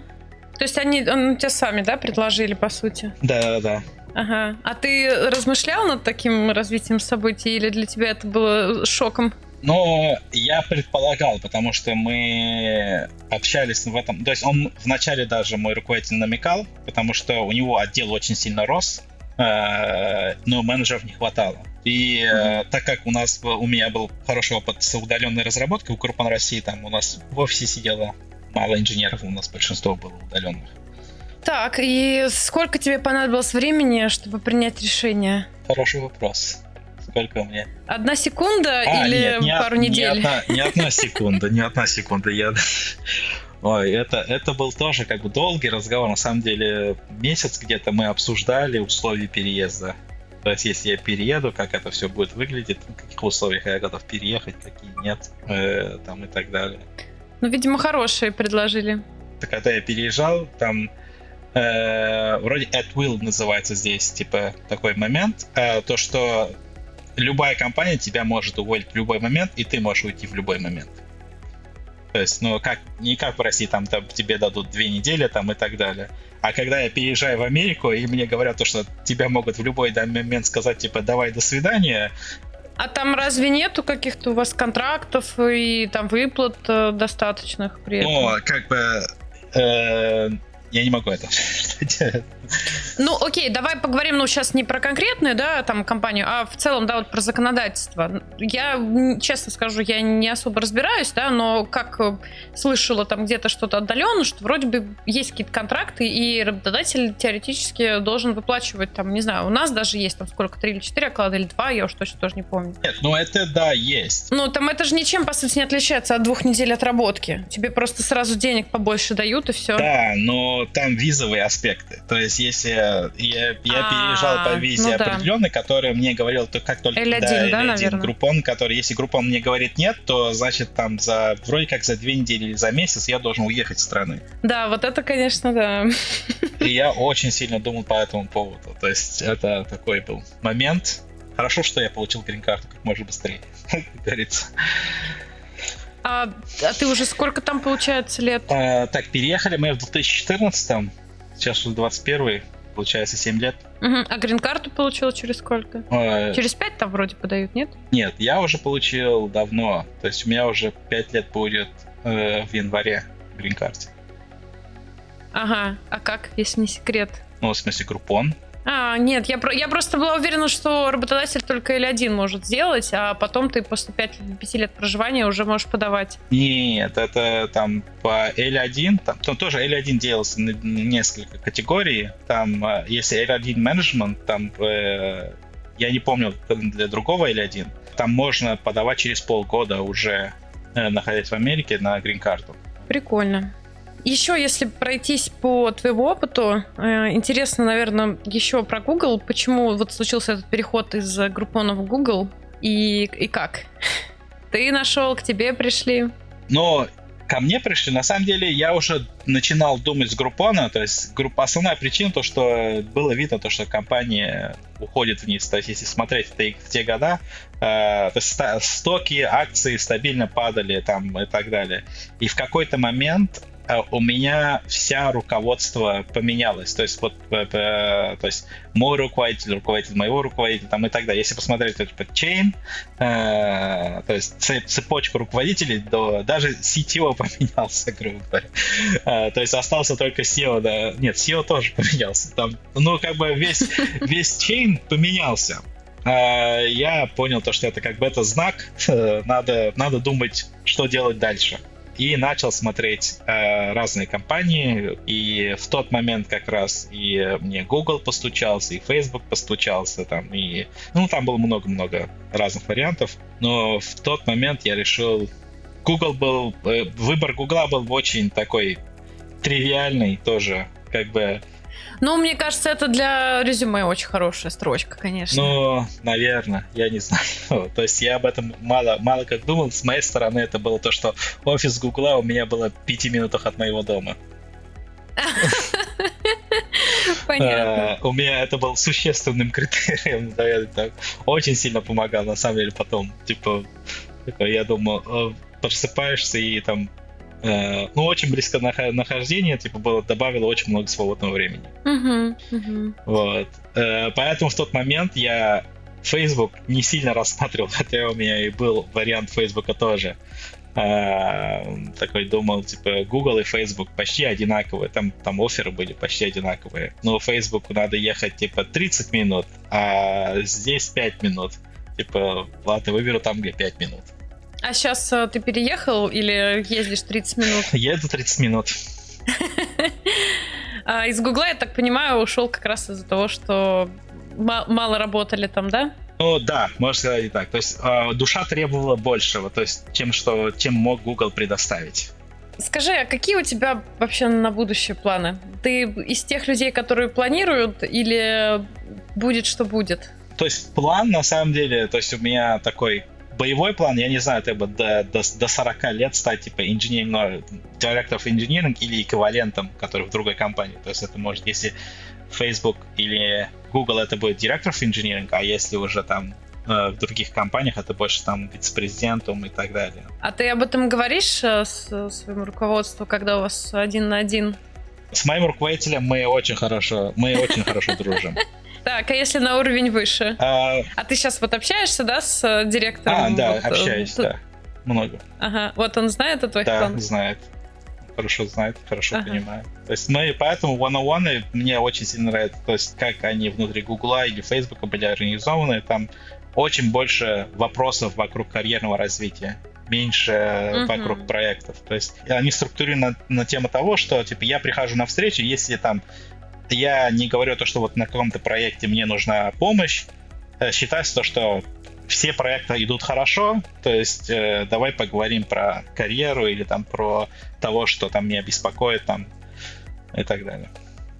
То есть они он, тебе сами, да, предложили, по сути? Да, да, да. Ага. А ты размышлял над таким развитием событий или для тебя это было шоком? Ну, я предполагал, потому что мы общались в этом... То есть он вначале даже мой руководитель намекал, потому что у него отдел очень сильно рос, э, но менеджеров не хватало. И mm-hmm. так как у нас у меня был хороший опыт с удаленной разработкой в Группан России, там у нас в офисе сидело мало инженеров, у нас большинство было удаленных. Так, и сколько тебе понадобилось времени, чтобы принять решение? Хороший вопрос. Сколько у меня? Одна секунда а, или нет, не пару не недель? Не одна, не одна секунда, не одна секунда. Я... Ой, это, это был тоже как бы долгий разговор. На самом деле, месяц где-то мы обсуждали условия переезда. То есть, если я перееду, как это все будет выглядеть, в каких условиях я готов переехать, какие нет, э, там и так далее. Ну, видимо, хорошие предложили. Так, когда я переезжал, там э, вроде at will называется здесь, типа, такой момент, э, то, что любая компания тебя может уволить в любой момент, и ты можешь уйти в любой момент. То есть, ну, как, не как в России, там, там тебе дадут две недели там и так далее. А когда я переезжаю в Америку, и мне говорят то, что тебя могут в любой момент сказать, типа, давай, до свидания, а там разве нету каких-то у вас контрактов и там выплат э, достаточных при этом? Ну, как бы э, я не могу это [LAUGHS] Ну, окей, давай поговорим, ну, сейчас не про конкретную, да, там, компанию, а в целом, да, вот про законодательство. Я, честно скажу, я не особо разбираюсь, да, но как э, слышала там где-то что-то отдаленно, что вроде бы есть какие-то контракты, и работодатель теоретически должен выплачивать, там, не знаю, у нас даже есть там сколько, три или четыре оклада, или два, я уж точно тоже не помню. Нет, ну, это, да, есть. Ну, там это же ничем, по сути, не отличается от двух недель отработки. Тебе просто сразу денег побольше дают, и все. Да, но там визовые аспекты. То есть, если я, я переезжал по а, визе ну, определенной, да. которая мне говорила, то как только L1, да, да наверное. группон, который, если группон мне говорит нет, то значит там за вроде как за две недели или за месяц я должен уехать из страны. Да, вот это, конечно, да. И я очень сильно думал по этому поводу. То есть это такой был момент. Хорошо, что я получил грин-карту как можно быстрее, [LAUGHS] как говорится. А, а ты уже сколько там получается лет? А, так, переехали мы в 2014 сейчас уже 21 получается 7 лет. Угу. А грин-карту получил через сколько? А, через 5 там вроде подают, нет? Нет, я уже получил давно. То есть у меня уже 5 лет будет э, в январе грин-карте. Ага, а как, если не секрет? Ну, в смысле, группон. А, нет, я, я просто была уверена, что работодатель только L1 может сделать, а потом ты после 5, 5 лет проживания уже можешь подавать. Нет, это там по L1, там, там тоже L1 делался на несколько категорий. Там, э, если L1 менеджмент, там, э, я не помню для другого L1, там можно подавать через полгода уже, э, находясь в Америке, на грин-карту. Прикольно. Еще, если пройтись по твоему опыту, э, интересно, наверное, еще про Google. Почему вот случился этот переход из Groupon в Google и, и как? [LAUGHS] Ты нашел, к тебе пришли? Но ко мне пришли, на самом деле я уже начинал думать с Группона, то есть группа, основная причина то, что было видно то, что компания уходит вниз, то есть если смотреть в, в те года, э, то есть стоки, акции стабильно падали там и так далее. И в какой-то момент у меня вся руководство поменялось. То есть вот, э, э, то есть мой руководитель, руководитель моего руководителя, там и так далее. Если посмотреть типа chain, э, то есть цепочку руководителей, то даже CTO [LAUGHS] поменялся, грубо говоря. Э, то есть остался только SEO, да. Нет, SEO тоже [LAUGHS] поменялся. Там, ну, как бы весь, [LAUGHS] весь chain поменялся э, я понял то, что это как бы это знак, надо, надо думать, что делать дальше. И начал смотреть э, разные компании, и в тот момент как раз и мне Google постучался, и Facebook постучался, там, и, ну, там было много-много разных вариантов, но в тот момент я решил, Google был, э, выбор Google был очень такой тривиальный тоже, как бы ну, мне кажется, это для резюме очень хорошая строчка, конечно. Ну, наверное, я не знаю. [LAUGHS] то есть я об этом мало, мало как думал. С моей стороны это было то, что офис Гугла у меня было в пяти минутах от моего дома. [LAUGHS] Понятно. Uh, у меня это был существенным [LAUGHS] критерием. Так, очень сильно помогал, на самом деле, потом. Типа, я думал, э, просыпаешься и там ну, очень близко нахождение, типа, было, добавило очень много свободного времени. Uh-huh, uh-huh. Вот. Э, поэтому в тот момент я Facebook не сильно рассматривал, [LAUGHS] хотя у меня и был вариант Facebook тоже. Э, такой думал, типа, Google и Facebook почти одинаковые, там, там оферы были почти одинаковые. Но Facebook надо ехать, типа, 30 минут, а здесь 5 минут. Типа, ладно, выберу там, где 5 минут. А сейчас э, ты переехал или ездишь 30 минут? [LAUGHS] Еду 30 минут. [LAUGHS] А из Гугла, я так понимаю, ушел как раз из-за того, что мало работали там, да? Ну да, можно сказать и так. То есть э, душа требовала большего, то есть чем что, чем мог Google предоставить. Скажи, а какие у тебя вообще на будущее планы? Ты из тех людей, которые планируют, или будет что будет? То есть план на самом деле, то есть у меня такой боевой план, я не знаю, это бы до, до, до 40 лет стать типа инженерным, директором инженеринг или эквивалентом, который в другой компании. То есть это может, если Facebook или Google это будет директор инженеринг, а если уже там э, в других компаниях это больше там вице-президентом и так далее. А ты об этом говоришь э, с своему руководству, когда у вас один на один? С моим руководителем мы очень хорошо, мы очень хорошо дружим. Так, а если на уровень выше? А, а ты сейчас вот общаешься, да, с э, директором? А, да, вот, э, общаюсь, тут... да. Много.Ага, вот он знает о твоих да, планах? знает. Хорошо знает, хорошо ага. понимает. То есть мы поэтому one-on-one мне очень сильно нравится, то есть как они внутри Гугла или Фейсбука были организованы, там очень больше вопросов вокруг карьерного развития меньше uh-huh. вокруг проектов. То есть они структурированы на, на тему того, что типа я прихожу на встречу, если там я не говорю то, что вот на каком-то проекте мне нужна помощь. Э, считается то, что все проекты идут хорошо, то есть э, давай поговорим про карьеру или там про того, что там меня беспокоит там и так далее.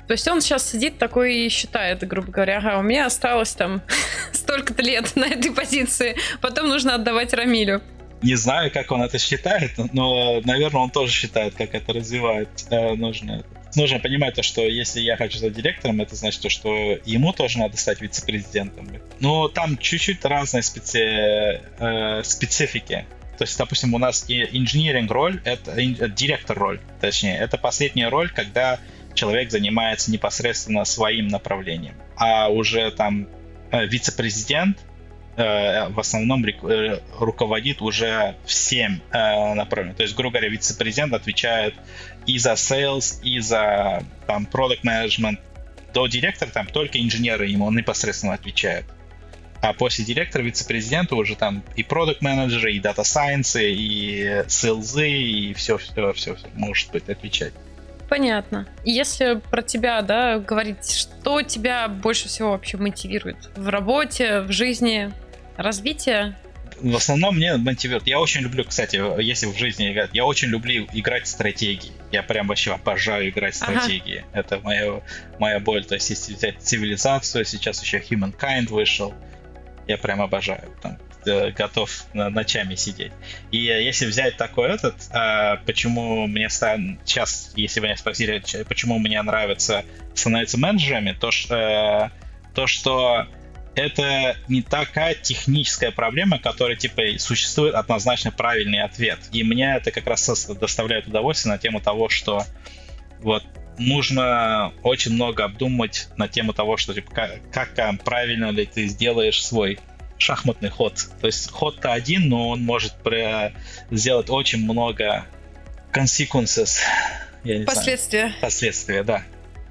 То есть он сейчас сидит такой и считает, грубо говоря, ага, у меня осталось там [LAUGHS] столько-то лет на этой позиции, потом нужно отдавать Рамилю. Не знаю, как он это считает, но, наверное, он тоже считает, как это развивает. Э, нужно нужно понимать то, что если я хочу стать директором, это значит то, что ему тоже надо стать вице-президентом. Но там чуть-чуть разные специ... э, специфики. То есть, допустим, у нас инженеринг роль, это э, директор роль, точнее, это последняя роль, когда человек занимается непосредственно своим направлением. А уже там э, вице-президент э, в основном э, руководит уже всем э. То есть, грубо говоря, вице-президент отвечает и за sales, и за там product management. До директора там только инженеры ему непосредственно отвечают. А после директора, вице-президента уже там и продукт менеджеры и дата сайенсы, и селзы, и все, все, все, все может быть отвечать. Понятно. Если про тебя, да, говорить, что тебя больше всего вообще мотивирует в работе, в жизни, развитие? В основном мне мотивирует. Я очень люблю, кстати, если в жизни играть, я очень люблю играть в стратегии. Я прям вообще обожаю играть в стратегии. Ага. Это моя, моя боль. То есть, если взять цивилизацию, сейчас еще Humankind вышел, я прям обожаю. Там, э, готов ночами сидеть. И если взять такой этот, а, почему мне стан... сейчас, если вы меня спросили, почему мне нравится становиться менеджерами, то, э, то что это не такая техническая проблема, которая, типа, существует однозначно правильный ответ. И мне это как раз доставляет удовольствие на тему того, что вот нужно очень много обдумать на тему того, что типа, как, как правильно ли ты сделаешь свой шахматный ход. То есть ход-то один, но он может сделать очень много consequences. Последствия. Знаю. Последствия, да.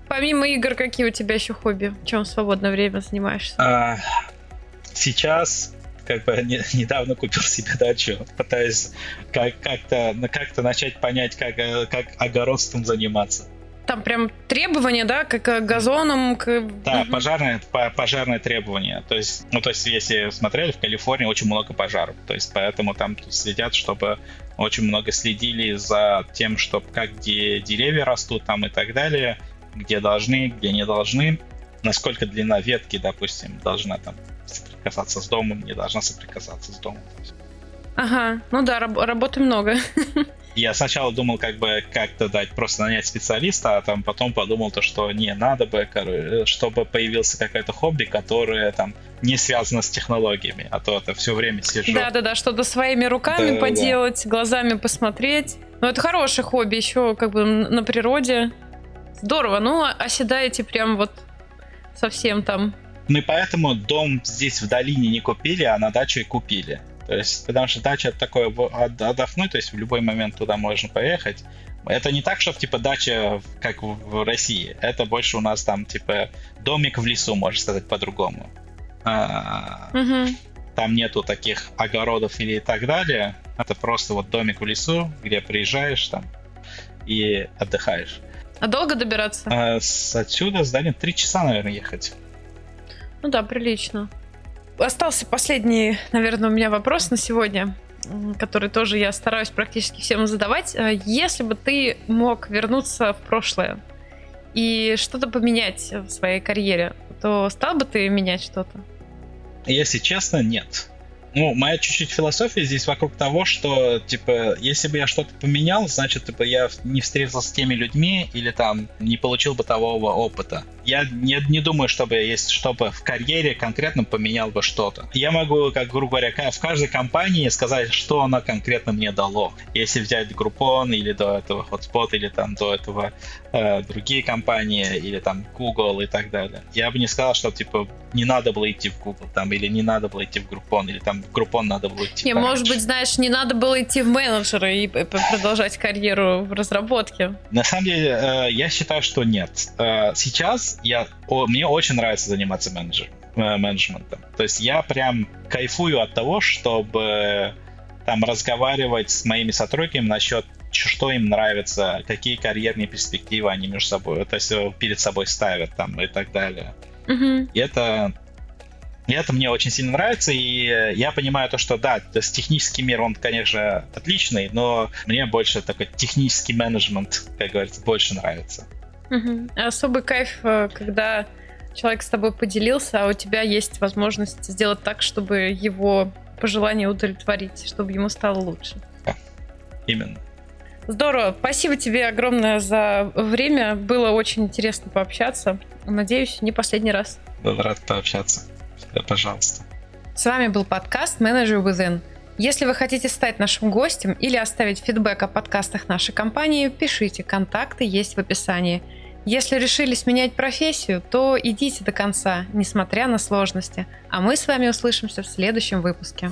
Помимо игр, какие у тебя еще хобби? Чем в свободное время занимаешься? А, сейчас как бы не, недавно купил себе дачу, пытаюсь как, как-то, как-то начать понять, как, э, как огородством заниматься. Там прям требования, да, как газоном. К... Да, угу. пожарные, пожарные требования. То есть, ну, то есть, если смотрели, в Калифорнии очень много пожаров. То есть, поэтому там следят, чтобы очень много следили за тем, чтобы как где деревья растут там и так далее, где должны, где не должны, насколько длина ветки, допустим, должна там соприкасаться с домом, не должна соприкасаться с домом. Ага, ну да, раб- работы много. [LAUGHS] Я сначала думал, как бы как-то дать просто нанять специалиста, а там потом подумал то, что не надо бы, чтобы появился какое-то хобби, которое там не связано с технологиями, а то это все время сижу. Да, да, да, что-то своими руками да, поделать, да. глазами посмотреть. Ну, это хорошее хобби, еще как бы на природе. Здорово. Ну, оседаете прям вот совсем там. Ну и поэтому дом здесь в долине не купили, а на даче купили. То есть, потому что дача такое отдохнуть, то есть в любой момент туда можно поехать. Это не так, что типа дача, как в России. Это больше у нас там типа домик в лесу, можно сказать по-другому. угу. Там нету таких огородов или так далее. Это просто вот домик в лесу, где приезжаешь там и отдыхаешь. А долго добираться? А, с отсюда здание три часа, наверное, ехать. Ну да, прилично. Остался последний, наверное, у меня вопрос на сегодня, который тоже я стараюсь практически всем задавать. А, если бы ты мог вернуться в прошлое и что-то поменять в своей карьере, то стал бы ты менять что-то? Если честно, нет. Ну, моя чуть-чуть философия здесь вокруг того, что, типа, если бы я что-то поменял, значит, типа, я не встретился с теми людьми или там не получил бы того опыта. Я не, не думаю, чтобы есть, чтобы в карьере конкретно поменял бы что-то. Я могу, как грубо говоря, в каждой компании сказать, что она конкретно мне дало. Если взять Groupon или до этого Hotspot или там до этого э, другие компании или там Google и так далее. Я бы не сказал, что типа не надо было идти в Google там или не надо было идти в Groupon или там в Groupon надо было идти. Не, пораньше. может быть, знаешь, не надо было идти в менеджеры и продолжать карьеру в разработке. На самом деле, э, я считаю, что нет. Э, сейчас я, о, мне очень нравится заниматься менеджер, э, менеджментом. То есть я прям кайфую от того, чтобы там разговаривать с моими сотрудниками насчет что им нравится, какие карьерные перспективы они между собой, то есть перед собой ставят там и так далее. Uh-huh. И это и это мне очень сильно нравится, и я понимаю то, что да, то есть технический мир, он, конечно, отличный, но мне больше такой технический менеджмент, как говорится, больше нравится. Угу. Особый кайф, э, когда человек с тобой поделился, а у тебя есть возможность сделать так, чтобы его пожелания удовлетворить, чтобы ему стало лучше. Да, именно. Здорово. Спасибо тебе огромное за время. Было очень интересно пообщаться. Надеюсь, не последний раз. Был рад пообщаться. Всегда пожалуйста. С вами был подкаст Manager Within. Если вы хотите стать нашим гостем или оставить фидбэк о подкастах нашей компании, пишите, контакты есть в описании. Если решили сменять профессию, то идите до конца, несмотря на сложности. А мы с вами услышимся в следующем выпуске.